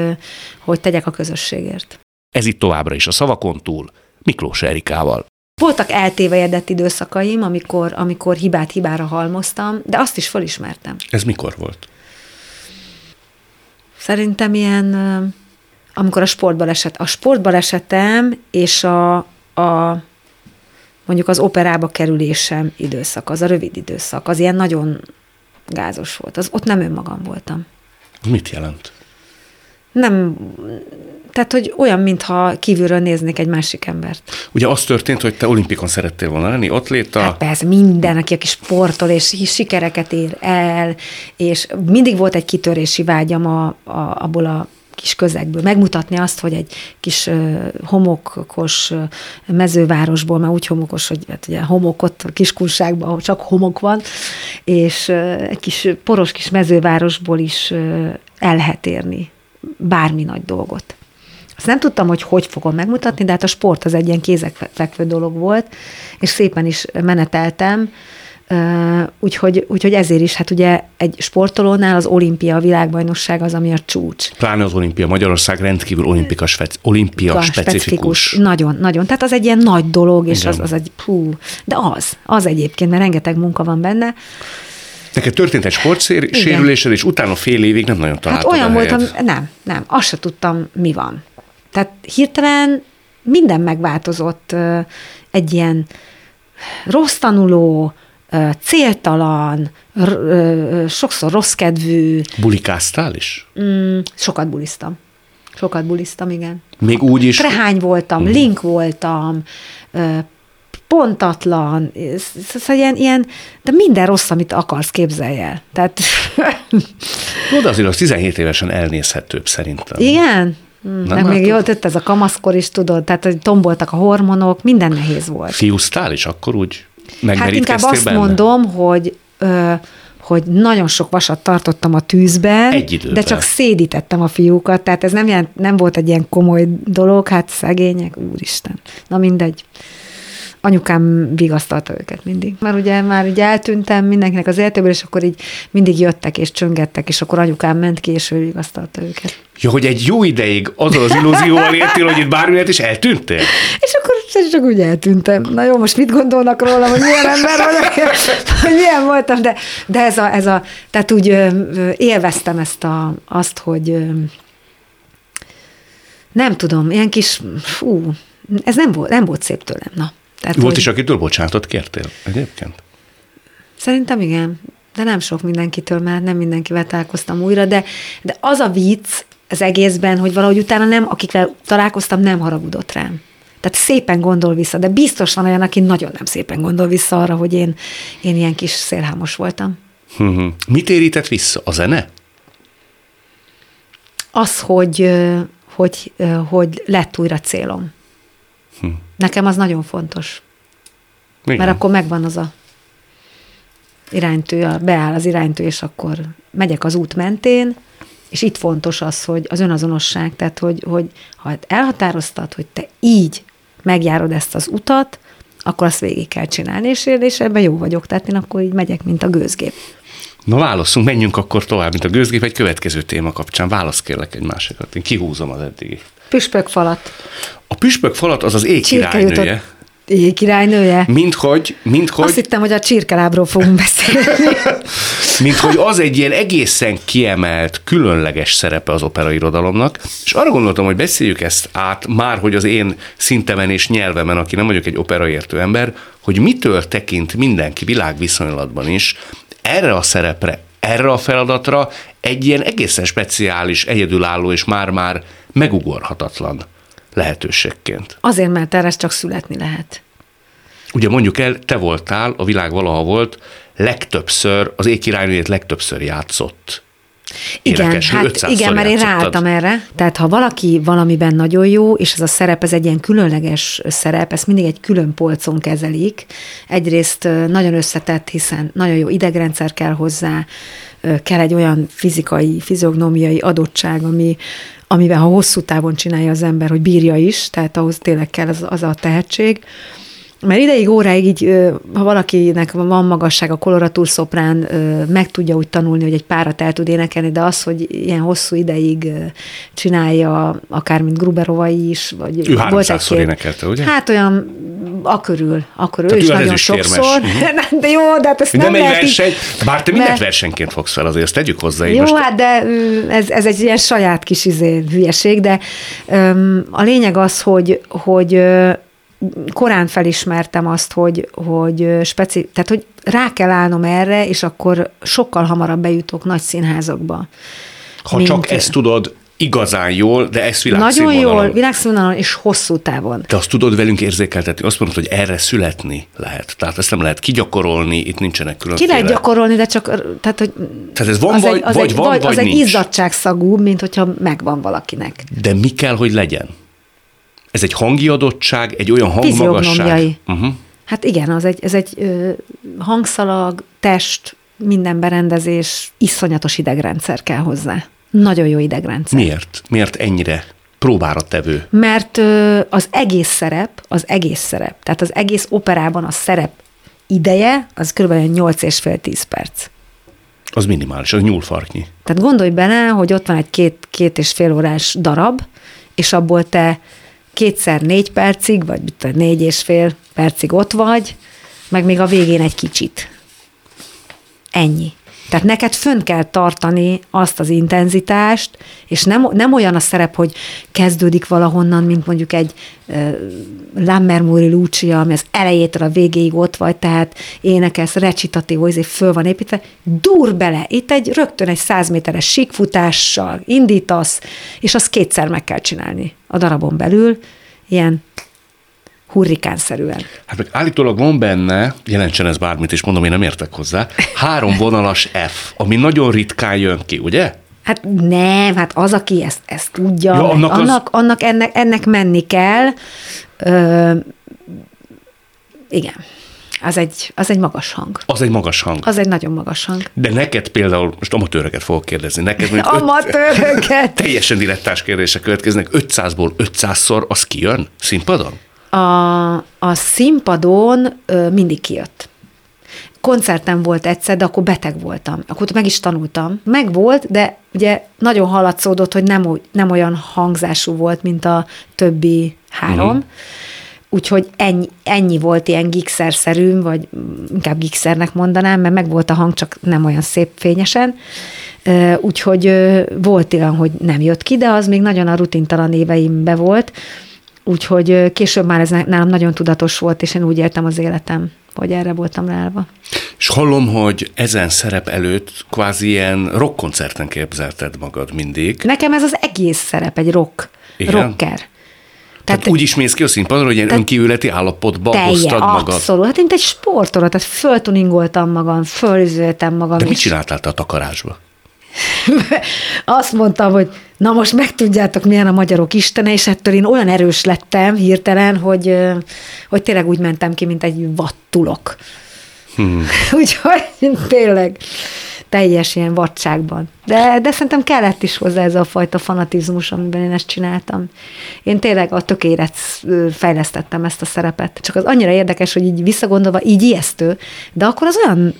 hogy tegyek a közösségért. ez itt továbbra is a szavakon túl, Miklós Erikával. Voltak eltévejedett időszakaim, amikor, amikor hibát hibára halmoztam, de azt is felismertem. Ez mikor volt? Szerintem ilyen, amikor a sportbaleset, a sportbalesetem és a, a mondjuk az operába kerülésem időszak, az a rövid időszak, az ilyen nagyon gázos volt. Az, ott nem önmagam voltam. Mit jelent? Nem, tehát, hogy olyan, mintha kívülről néznék egy másik embert. Ugye az történt, hogy te olimpikon szerettél volna lenni, ott lét a... Hát persze minden, aki, aki sportol, és sikereket ér el, és mindig volt egy kitörési vágyam a, a, abból a kis közegből. Megmutatni azt, hogy egy kis homokos mezővárosból, már úgy homokos, hogy hát ugye homokot a kiskunságban, ahol csak homok van, és egy kis poros kis mezővárosból is el lehet érni bármi nagy dolgot. Azt nem tudtam, hogy hogy fogom megmutatni, de hát a sport az egy ilyen kézekfekvő dolog volt, és szépen is meneteltem, Úgyhogy, úgyhogy ezért is, hát ugye egy sportolónál az olimpia, a világbajnosság az, ami a csúcs. Pláne az olimpia, Magyarország rendkívül olimpika, speci- olimpia specifikus. specifikus. Nagyon, nagyon. Tehát az egy ilyen nagy dolog, és az, az egy, hú, de az, az egyébként, mert rengeteg munka van benne. Neked történt egy sportsérülésed, és utána fél évig nem nagyon találtad Hát olyan voltam, nem, nem, azt se tudtam, mi van. Tehát hirtelen minden megváltozott, egy ilyen rossz tanuló, céltalan, sokszor rossz kedvű. Bulikáztál is? Mm, sokat buliztam. Sokat buliztam, igen. Még úgy is? Trehány voltam, uh-huh. link voltam, pontatlan, szóval ilyen, ilyen, de minden rossz, amit akarsz, képzelj el. Tehát... Jó, de azért az 17 évesen elnézhetőbb szerintem. Igen? Nem, nem még jól tett ez a kamaszkor is, tudod, tehát hogy tomboltak a hormonok, minden nehéz volt. Fiúztál is akkor úgy? Hát inkább azt benne? mondom, hogy ö, hogy nagyon sok vasat tartottam a tűzben, egy de csak szédítettem a fiúkat, tehát ez nem, ilyen, nem volt egy ilyen komoly dolog, hát szegények, úristen. Na mindegy anyukám vigasztalta őket mindig. Mert ugye már ugye eltűntem mindenkinek az életéből, és akkor így mindig jöttek és csöngettek, és akkor anyukám ment ki, és ő vigasztalta őket. Ja, hogy egy jó ideig azzal az illúzióval értél, hogy itt bármi és eltűntél? És akkor csak úgy eltűntem. Na jó, most mit gondolnak rólam, hogy milyen ember vagyok, hogy milyen voltam, de, de ez, a, ez a, tehát úgy élveztem ezt a, azt, hogy nem tudom, ilyen kis, fú, ez nem volt, nem volt szép tőlem, na. Tehát, Volt hogy... is, akitől bocsánatot kértél egyébként? Szerintem igen, de nem sok mindenkitől, mert nem mindenkivel találkoztam újra, de, de az a vicc az egészben, hogy valahogy utána nem, akikvel találkoztam, nem haragudott rám. Tehát szépen gondol vissza, de biztos van olyan, aki nagyon nem szépen gondol vissza arra, hogy én, én ilyen kis szélhámos voltam. Mhm. Mit érített vissza? A zene? Az, hogy, hogy, hogy lett újra célom. Hm. Nekem az nagyon fontos. Igen. Mert akkor megvan az a iránytő, beáll az iránytő, és akkor megyek az út mentén, és itt fontos az, hogy az önazonosság, tehát hogy, hogy ha elhatároztad, hogy te így megjárod ezt az utat, akkor azt végig kell csinálni, és, és ebben jó vagyok, tehát én akkor így megyek, mint a gőzgép. Na válaszunk, menjünk akkor tovább, mint a gőzgép egy következő téma kapcsán. Válasz kérlek egy másikat. Én kihúzom az eddigi. Püspök falat. A püspök falat az az ég királynője. Ég királynője? Minthogy, minthogy... Azt hittem, hogy a csirkelábról fogunk beszélni. mint hogy az egy ilyen egészen kiemelt, különleges szerepe az operairodalomnak, és arra gondoltam, hogy beszéljük ezt át, már hogy az én szintemen és nyelvemen, aki nem vagyok egy operaértő ember, hogy mitől tekint mindenki világviszonylatban is erre a szerepre, erre a feladatra egy ilyen egészen speciális, egyedülálló és már-már megugorhatatlan lehetőségként. Azért, mert erre csak születni lehet. Ugye mondjuk el, te voltál, a világ valaha volt, legtöbbször, az ékirálynőjét legtöbbször játszott igen, hát igen, mert én ráálltam erre. Tehát ha valaki valamiben nagyon jó, és ez a szerep, ez egy ilyen különleges szerep, ezt mindig egy külön polcon kezelik. Egyrészt nagyon összetett, hiszen nagyon jó idegrendszer kell hozzá, kell egy olyan fizikai, fiziognomiai adottság, ami, amivel ha hosszú távon csinálja az ember, hogy bírja is, tehát ahhoz tényleg kell az, az a tehetség. Mert ideig, óráig így, ha valakinek van magasság, a koloratúr szoprán meg tudja úgy tanulni, hogy egy párat el tud énekelni, de az, hogy ilyen hosszú ideig csinálja, akár mint Gruberovai is, vagy ő volt egy énekelte, ugye? Hát olyan akörül, akörül, ő is nagyon sokszor. Uh-huh. de jó, de hát ezt nem, nem egy verseny, bár te mindent mert... versenyként fogsz fel, azért ezt tegyük hozzá. Jó, most... hát de ez, ez egy ilyen saját kis izé, hülyeség, de um, a lényeg az, hogy, hogy korán felismertem azt, hogy, hogy speci, tehát hogy rá kell állnom erre, és akkor sokkal hamarabb bejutok nagy színházakba. Ha mint, csak ezt tudod igazán jól, de ezt világszínvonalon. Nagyon jól, világszínvonalon és hosszú távon. Te azt tudod velünk érzékeltetni, azt mondod, hogy erre születni lehet. Tehát ezt nem lehet kigyakorolni, itt nincsenek különböző. Ki lehet gyakorolni, de csak, tehát, hogy tehát ez van, az vagy, egy, az vagy egy, van, vagy, az egy nincs. izzadságszagú, mint hogyha megvan valakinek. De mi kell, hogy legyen? Ez egy hangi adottság, egy olyan hangmagasság? Uh-huh. Hát igen, az egy, ez egy ö, hangszalag, test, minden berendezés, iszonyatos idegrendszer kell hozzá. Nagyon jó idegrendszer. Miért? Miért ennyire próbára tevő? Mert ö, az egész szerep, az egész szerep, tehát az egész operában a szerep ideje az kb. 8 és fél 10 perc. Az minimális, az nyúlfarknyi. Tehát gondolj bele, hogy ott van egy két, két és fél órás darab, és abból te kétszer négy percig, vagy négy és fél percig ott vagy, meg még a végén egy kicsit. Ennyi. Tehát neked fönn kell tartani azt az intenzitást, és nem, nem olyan a szerep, hogy kezdődik valahonnan, mint mondjuk egy uh, Lammermúri Lucia, ami az elejétől a végéig ott vagy, tehát énekelsz, recitatív, izé föl van építve, dur bele, itt egy rögtön egy száz méteres síkfutással indítasz, és azt kétszer meg kell csinálni a darabon belül, ilyen hurrikánszerűen. Hát meg állítólag van benne, jelentsen ez bármit, és mondom, én nem értek hozzá, három vonalas F, ami nagyon ritkán jön ki, ugye? Hát nem, hát az, aki ezt, ezt tudja, ja, annak, annak, az... annak ennek, ennek menni kell. Ö, igen. Az egy, az egy magas hang. Az egy magas hang. Az egy nagyon magas hang. De neked például, most amatőreket fogok kérdezni, neked mondjuk Amatőröket! Öt, teljesen dilettás kérdések következnek, 500-ból 500-szor az kijön színpadon? A, a színpadon ö, mindig kijött. Koncertem volt egyszer, de akkor beteg voltam. Akkor meg is tanultam. Meg volt, de ugye nagyon haladszódott, hogy nem, nem olyan hangzású volt, mint a többi három. Uh-huh. Úgyhogy ennyi, ennyi volt ilyen gixerszerű, vagy inkább gixernek mondanám, mert meg volt a hang, csak nem olyan szép fényesen. Úgyhogy volt olyan, hogy nem jött ki, de az még nagyon a rutintalan éveimbe volt. Úgyhogy később már ez nálam nagyon tudatos volt, és én úgy éltem az életem, hogy erre voltam ráállva. És hallom, hogy ezen szerep előtt kvázi ilyen rockkoncerten képzelted magad mindig. Nekem ez az egész szerep, egy rock, Igen? rocker. Tehát, tehát úgy is mész ki a színpadon, hogy ilyen önkívületi állapotba telje, hoztad magad. Abszolút, hát mint egy sportoló, tehát föltuningoltam magam, fölizöltem magam. De mit csináltál te a takarásba? azt mondtam, hogy na most megtudjátok, milyen a magyarok istene, és ettől én olyan erős lettem hirtelen, hogy, hogy tényleg úgy mentem ki, mint egy vattulok. Hmm. Úgyhogy tényleg teljes ilyen vadságban. De, de szerintem kellett is hozzá ez a fajta fanatizmus, amiben én ezt csináltam. Én tényleg a tökélet fejlesztettem ezt a szerepet. Csak az annyira érdekes, hogy így visszagondolva, így ijesztő, de akkor az olyan,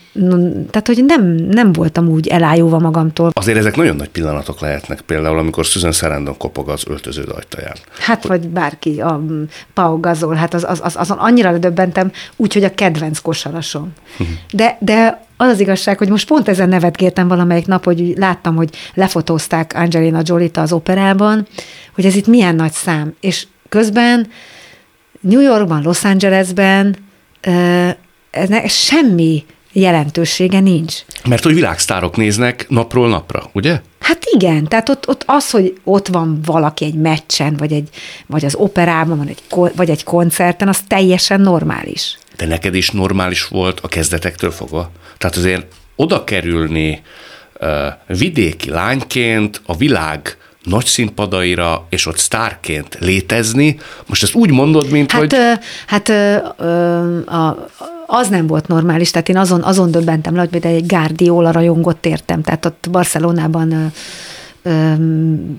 tehát hogy nem, nem voltam úgy elájulva magamtól. Azért ezek nagyon nagy pillanatok lehetnek, például amikor Susan Sarandon kopog az öltöződ ajtaján. Hát, vagy bárki, a Pau Gazol, hát az, az, az, azon annyira ledöbbentem, úgyhogy a kedvenc kosarasom. Mhm. De, de az az igazság, hogy most pont ezen nevetgéltem valamelyik nap, hogy láttam, hogy lefotózták Angelina Jolie-t az operában, hogy ez itt milyen nagy szám. És közben New Yorkban, Los Angelesben ez semmi jelentősége nincs. Mert hogy világsztárok néznek napról napra, ugye? Hát igen, tehát ott, ott az, hogy ott van valaki egy meccsen, vagy, egy, vagy az operában, vagy egy, vagy egy koncerten, az teljesen normális. De neked is normális volt a kezdetektől fogva? Tehát azért oda kerülni uh, vidéki lányként a világ nagy színpadaira, és ott sztárként létezni. Most ezt úgy mondod, mint hát, hogy... Hát ö, ö, a, az nem volt normális, tehát én azon, azon döbbentem le, hogy például egy Guardiola rajongott értem, tehát ott Barcelonában ö, ö,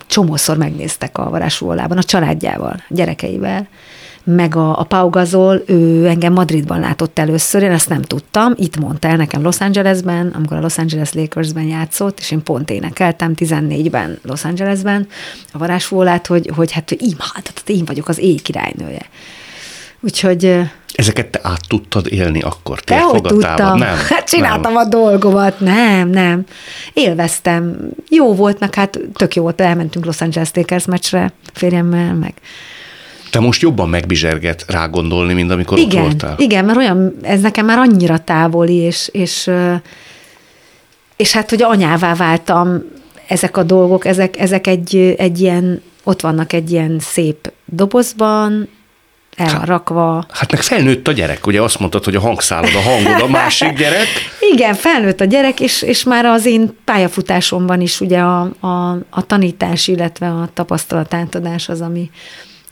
csomószor megnéztek a varázsólában, a családjával, gyerekeivel meg a, a Pau Gasol, ő engem Madridban látott először, én ezt nem tudtam, itt mondta el nekem Los Angelesben, amikor a Los Angeles Lakersben játszott, és én pont énekeltem 14-ben Los Angelesben a varázsfólát, hogy, hogy hát imádott, én vagyok az éj királynője. Úgyhogy Ezeket te át tudtad élni akkor? Te hogy tudtam? Nem. Hát csináltam nem. a dolgomat. Nem, nem. Élveztem. Jó volt, meg hát tök jó volt. Elmentünk Los Angeles Lakers meccsre férjemmel, meg te most jobban megbizserget rá gondolni, mint amikor igen, ott voltál. Igen, mert olyan, ez nekem már annyira távoli, és, és, és hát, hogy anyává váltam, ezek a dolgok, ezek, ezek egy, egy ilyen, ott vannak egy ilyen szép dobozban, el van rakva. Hát meg felnőtt a gyerek, ugye azt mondtad, hogy a hangszálad a hangod a másik gyerek. Igen, felnőtt a gyerek, és, és már az én pályafutásomban is ugye a, a, a tanítás, illetve a tapasztalatátadás az, ami,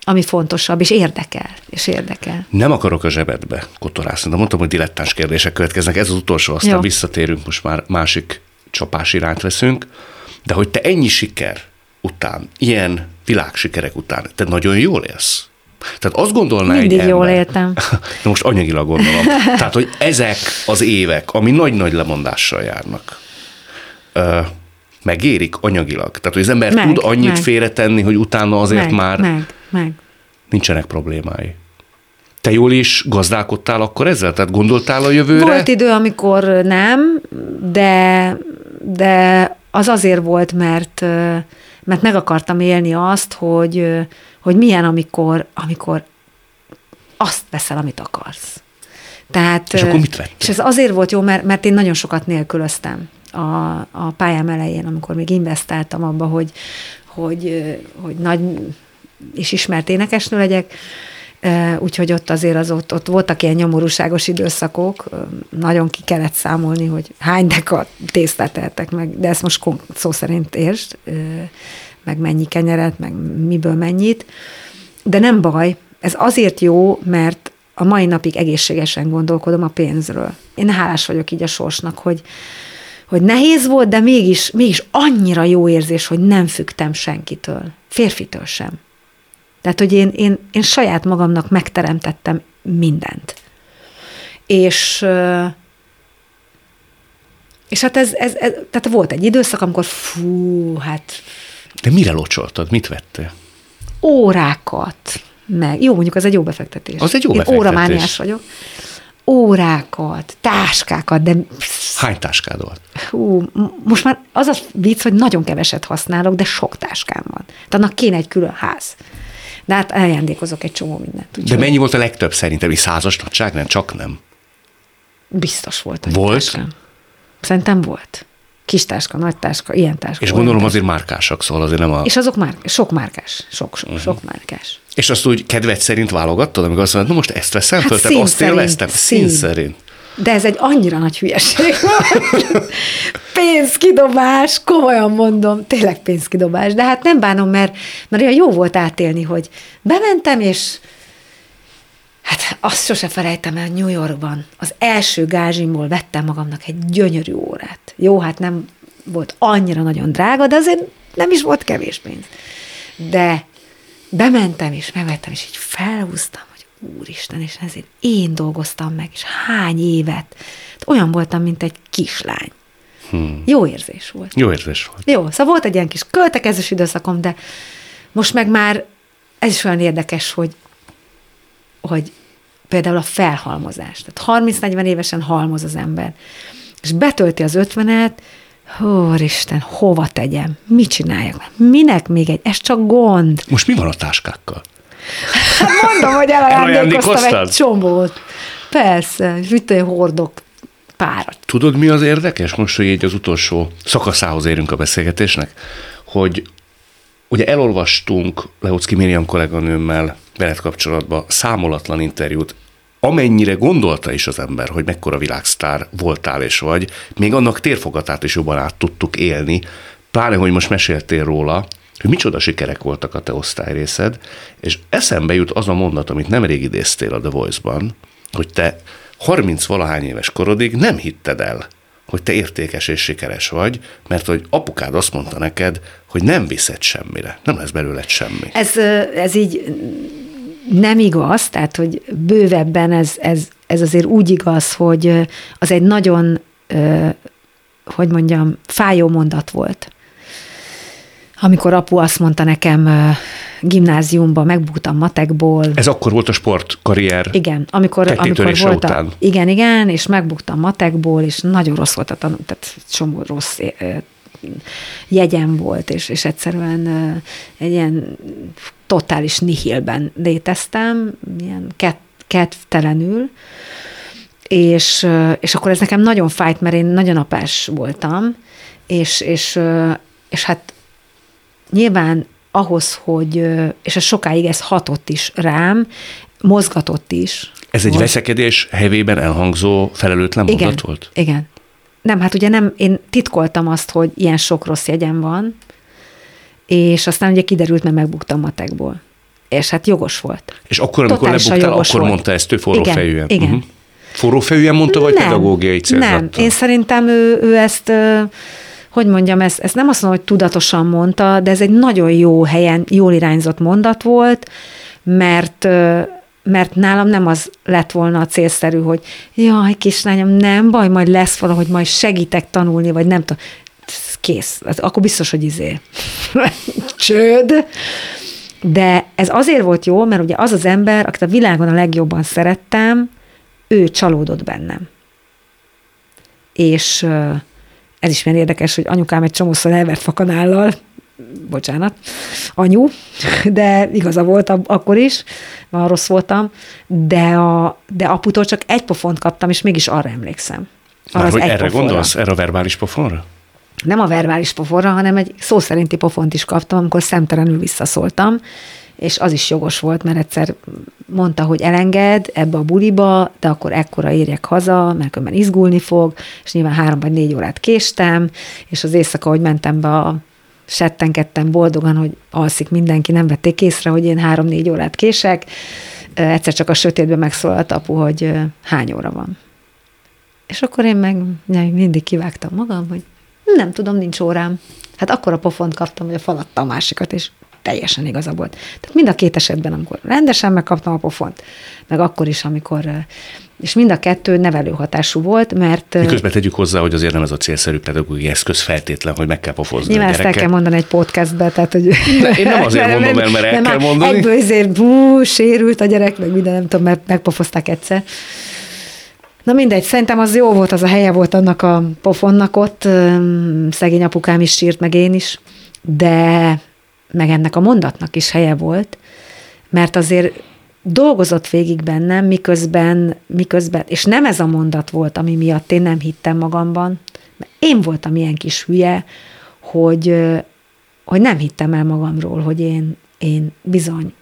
ami fontosabb, és érdekel, és érdekel. Nem akarok a zsebedbe kotorászni, de mondtam, hogy dilettáns kérdések következnek, ez az utolsó, aztán Jó. visszatérünk, most már másik csapás irányt veszünk, de hogy te ennyi siker után, ilyen világsikerek után, te nagyon jól élsz? Tehát azt gondolná Mindig egy jól ember, éltem. Na most anyagilag gondolom. Tehát, hogy ezek az évek, ami nagy-nagy lemondással járnak, megérik anyagilag. Tehát, hogy az ember Meg, tud annyit meg. félretenni, hogy utána azért meg, már Meg, meg. nincsenek problémái. Te jól is gazdálkodtál akkor ezzel? Tehát gondoltál a jövőre? Volt idő, amikor nem, de, de az azért volt, mert, mert meg akartam élni azt, hogy, hogy milyen, amikor, amikor azt veszel, amit akarsz. Tehát, És akkor mit vettél? És ez azért volt jó, mert, mert én nagyon sokat nélkülöztem a, a pályám elején, amikor még investáltam abba, hogy, hogy, hogy nagy és ismert énekesnő legyek, Úgyhogy ott azért az ott, ott voltak ilyen nyomorúságos időszakok, nagyon ki kellett számolni, hogy hány deka tésztát tehetek meg, de ezt most szó szerint értsd, meg mennyi kenyeret, meg miből mennyit. De nem baj, ez azért jó, mert a mai napig egészségesen gondolkodom a pénzről. Én hálás vagyok így a sorsnak, hogy, hogy nehéz volt, de mégis, mégis annyira jó érzés, hogy nem fügtem senkitől, férfitől sem. Tehát, hogy én, én, én saját magamnak megteremtettem mindent. És, és hát ez, ez, ez, tehát volt egy időszak, amikor fú, hát De mire locsoltad? Mit vettél? órákat, meg, jó, mondjuk az egy jó befektetés. Az egy jó Én befektetés. óramániás vagyok. Órákat, táskákat, de Hány táskád volt? hú, most már az a vicc, hogy nagyon keveset használok, de sok táskám van. Tehát annak kéne egy külön ház. De hát ajándékozok egy csomó mindent. De úgyhogy mennyi volt a legtöbb szerintem? Egy százas nagyságrend? Csak nem. Biztos volt. Volt? Táskám. Szerintem volt. Kis táska, nagy táska, ilyen táska. És gondolom táska. azért márkásak, szóval azért nem a... És azok már, sok márkás, sok, sok, uh-huh. sok márkás. És azt úgy kedved szerint válogattad, amikor azt mondod, na most ezt veszem Hát föl, tehát azt szerint, élveztem, szín szín. szerint. De ez egy annyira nagy hülyeség pénzkidobás, komolyan mondom, tényleg pénzkidobás. De hát nem bánom, mert, mert olyan jó volt átélni, hogy bementem, és hát azt sose felejtem el New Yorkban. Az első gázsimból vettem magamnak egy gyönyörű órát. Jó, hát nem volt annyira nagyon drága, de azért nem is volt kevés pénz. De bementem, és megvettem, és így felhúztam, úristen, és ezért én dolgoztam meg, és hány évet. Olyan voltam, mint egy kislány. Hmm. Jó érzés volt. Jó érzés volt. Jó, szóval volt egy ilyen kis költekezős időszakom, de most meg már ez is olyan érdekes, hogy, hogy például a felhalmozás. Tehát 30-40 évesen halmoz az ember, és betölti az ötvenet, Úristen, hova tegyem? Mit csináljak? Minek még egy? Ez csak gond. Most mi van a táskákkal? Hát mondom, hogy elajándékoztam egy csomót. Persze, mit tudom, hordok párat. Tudod, mi az érdekes? Most, hogy így az utolsó szakaszához érünk a beszélgetésnek, hogy ugye elolvastunk Leocki Miriam kolléganőmmel veled kapcsolatban számolatlan interjút, amennyire gondolta is az ember, hogy mekkora világsztár voltál és vagy, még annak térfogatát is jobban át tudtuk élni, pláne, hogy most meséltél róla, hogy micsoda sikerek voltak a te osztályrészed, és eszembe jut az a mondat, amit nemrég idéztél a The Voice-ban, hogy te 30 valahány éves korodig nem hitted el, hogy te értékes és sikeres vagy, mert hogy apukád azt mondta neked, hogy nem viszed semmire, nem lesz belőled semmi. Ez, ez így nem igaz, tehát hogy bővebben ez, ez, ez azért úgy igaz, hogy az egy nagyon, hogy mondjam, fájó mondat volt. Amikor apu azt mondta nekem gimnáziumban, megbuktam matekból, Ez akkor volt a sportkarrier. igen, amikor, amikor volt a, után. igen, igen, és megbuktam matekból, és nagyon rossz volt a tanul, tehát csomó rossz jegyem volt, és, és egyszerűen egy ilyen totális nihilben léteztem, ilyen kett, kedvtelenül, és, és akkor ez nekem nagyon fájt, mert én nagyon apás voltam, és, és, és hát nyilván ahhoz, hogy, és ez sokáig ez hatott is rám, mozgatott is. Ez egy hogy- veszekedés hevében elhangzó felelőtlen igen, mondat volt? Igen. Nem, hát ugye nem, én titkoltam azt, hogy ilyen sok rossz jegyem van, és aztán ugye kiderült, mert megbuktam matekból. És hát jogos volt. És akkor, amikor Totálisan lebuktál, akkor volt. mondta ezt ő forrófejűen? Igen, igen. Forrófejűen mondta, vagy pedagógiai célzattal? Nem, én szerintem ő, ő ezt, hogy mondjam, ezt, ezt nem azt mondom, hogy tudatosan mondta, de ez egy nagyon jó helyen, jól irányzott mondat volt, mert mert nálam nem az lett volna a célszerű, hogy jaj, kislányom, nem baj, majd lesz valahogy, majd segítek tanulni, vagy nem tudom. Kész. Akkor biztos, hogy izé. Csőd. De ez azért volt jó, mert ugye az az ember, akit a világon a legjobban szerettem, ő csalódott bennem. És ez is milyen érdekes, hogy anyukám egy csomószor elvert fakanállal, bocsánat, anyu, de igaza volt akkor is, már rossz voltam, de, a, de aputól csak egy pofont kaptam, és mégis arra emlékszem. Arra Már hogy erre pofonra. gondolsz? Erre a verbális pofonra? Nem a verbális pofonra, hanem egy szó szerinti pofont is kaptam, amikor szemtelenül visszaszóltam, és az is jogos volt, mert egyszer mondta, hogy elenged ebbe a buliba, de akkor ekkora érjek haza, mert különben izgulni fog, és nyilván három vagy négy órát késtem, és az éjszaka, hogy mentem be a settenkedtem boldogan, hogy alszik mindenki, nem vették észre, hogy én három-négy órát kések. Egyszer csak a sötétben megszólalt apu, hogy hány óra van. És akkor én meg mindig kivágtam magam, hogy nem tudom, nincs órám. Hát akkor a pofont kaptam, hogy a falatta a másikat, és teljesen igaza volt. Tehát mind a két esetben, amikor rendesen megkaptam a pofont, meg akkor is, amikor és mind a kettő nevelő hatású volt, mert... Miközben tegyük hozzá, hogy azért nem ez a célszerű pedagógiai eszköz feltétlen, hogy meg kell pofozni Nyilván ezt el kell mondani egy podcastbe, tehát hogy... De én nem azért mondom el, mert el kell mondani. Egyből azért bú, sérült a gyerek, meg minden, nem tudom, mert megpofozták egyszer. Na mindegy, szerintem az jó volt, az a helye volt annak a pofonnak ott, szegény apukám is sírt, meg én is, de meg ennek a mondatnak is helye volt, mert azért dolgozott végig bennem, miközben, miközben, és nem ez a mondat volt, ami miatt én nem hittem magamban, mert én voltam ilyen kis hülye, hogy, hogy nem hittem el magamról, hogy én, én bizony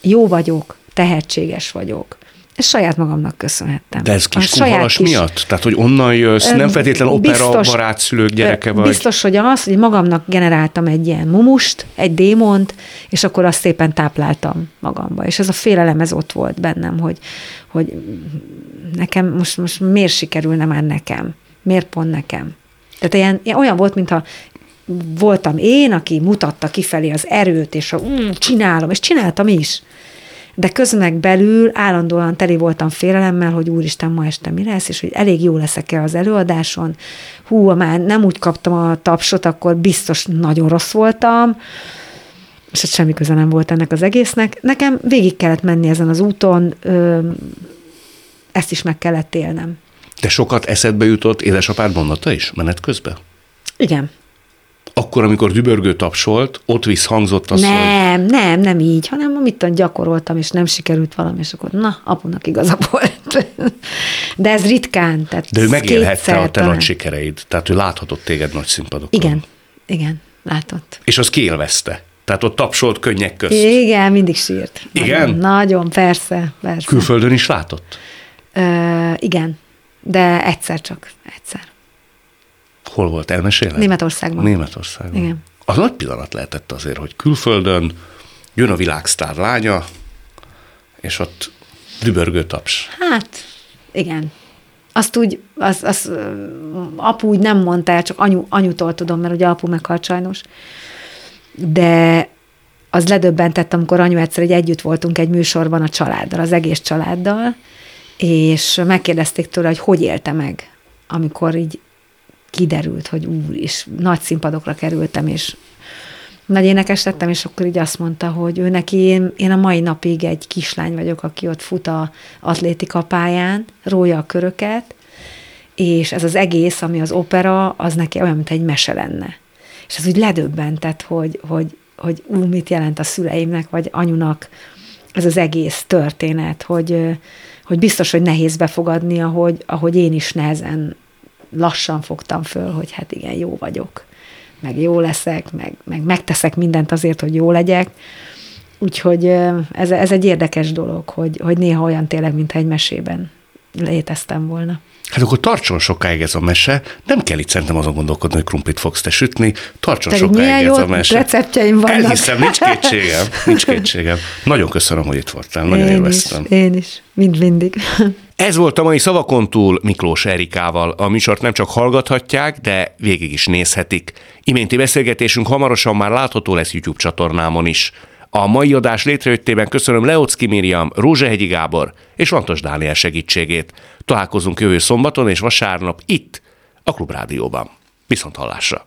jó vagyok, tehetséges vagyok, ezt saját magamnak köszönhettem. De ez kis halas kis... miatt? Tehát, hogy onnan jössz, nem feltétlenül opera biztos, barátszülők gyereke vagy? Biztos, hogy az, hogy magamnak generáltam egy ilyen mumust, egy démont, és akkor azt szépen tápláltam magamba. És ez a félelem, ez ott volt bennem, hogy, hogy nekem most, most miért sikerülne már nekem? Miért pont nekem? Tehát ilyen olyan volt, mintha voltam én, aki mutatta kifelé az erőt, és a, mm, csinálom, és csináltam is de közönek belül állandóan teli voltam félelemmel, hogy úristen, ma este mi lesz, és hogy elég jó leszek-e az előadáson. Hú, már nem úgy kaptam a tapsot, akkor biztos nagyon rossz voltam, és hát semmi köze nem volt ennek az egésznek. Nekem végig kellett menni ezen az úton, ezt is meg kellett élnem. De sokat eszedbe jutott édesapád mondata is menet közben? Igen akkor, amikor dübörgő tapsolt, ott visszhangzott az, Nem, hogy... nem, nem így, hanem amit gyakoroltam, és nem sikerült valami, és akkor na, apunak igaza volt. De ez ritkán. Tehát De ő megélhette a te talán. nagy sikereid, tehát ő láthatott téged nagy színpadokon. Igen, igen, látott. És az kiélvezte. Tehát ott tapsolt könnyek közt. Igen, mindig sírt. Igen? Nagyon, nagyon persze, persze. Külföldön is látott? Ö, igen, de egyszer csak, egyszer. Hol volt? Elmeséled? Németországban. Németországban. Igen. Az nagy pillanat lehetett azért, hogy külföldön jön a világsztár lánya, és ott dübörgő taps. Hát, igen. Azt úgy, az, az, apu úgy nem mondta el, csak anyu, anyutól tudom, mert ugye apu meghalt sajnos. De az ledöbbentett, amikor anyu egyszer egy együtt voltunk egy műsorban a családdal, az egész családdal, és megkérdezték tőle, hogy hogy élte meg, amikor így kiderült, hogy úr, és nagy színpadokra kerültem, és nagy énekes lettem, és akkor így azt mondta, hogy ő neki, én, én a mai napig egy kislány vagyok, aki ott fut a atlétika pályán, rója a köröket, és ez az egész, ami az opera, az neki olyan, mint egy mese lenne. És ez úgy ledöbbentett, hogy, hogy, hogy ú, mit jelent a szüleimnek, vagy anyunak ez az egész történet, hogy, hogy biztos, hogy nehéz befogadni, ahogy, ahogy én is nehezen lassan fogtam föl, hogy hát igen, jó vagyok, meg jó leszek, meg, meg megteszek mindent azért, hogy jó legyek. Úgyhogy ez, ez egy érdekes dolog, hogy, hogy néha olyan tényleg, mintha egy mesében léteztem volna. Hát akkor tartson sokáig ez a mese, nem kell itt szerintem azon gondolkodni, hogy krumplit fogsz te sütni, tartson Pedig sokáig ez a mese. receptjeim vannak. Elhiszem, nincs kétségem, nincs kétségem. Nagyon köszönöm, hogy itt voltál, nagyon én élveztem. Is, én is, mind mindig. Ez volt a mai szavakon túl Miklós Erikával. A műsort nem csak hallgathatják, de végig is nézhetik. Iménti beszélgetésünk hamarosan már látható lesz YouTube csatornámon is. A mai adás létrejöttében köszönöm Leocki Miriam, Rózsehegyi Gábor és Lantos Dániel segítségét. Találkozunk jövő szombaton és vasárnap itt, a Klubrádióban. Viszont hallásra!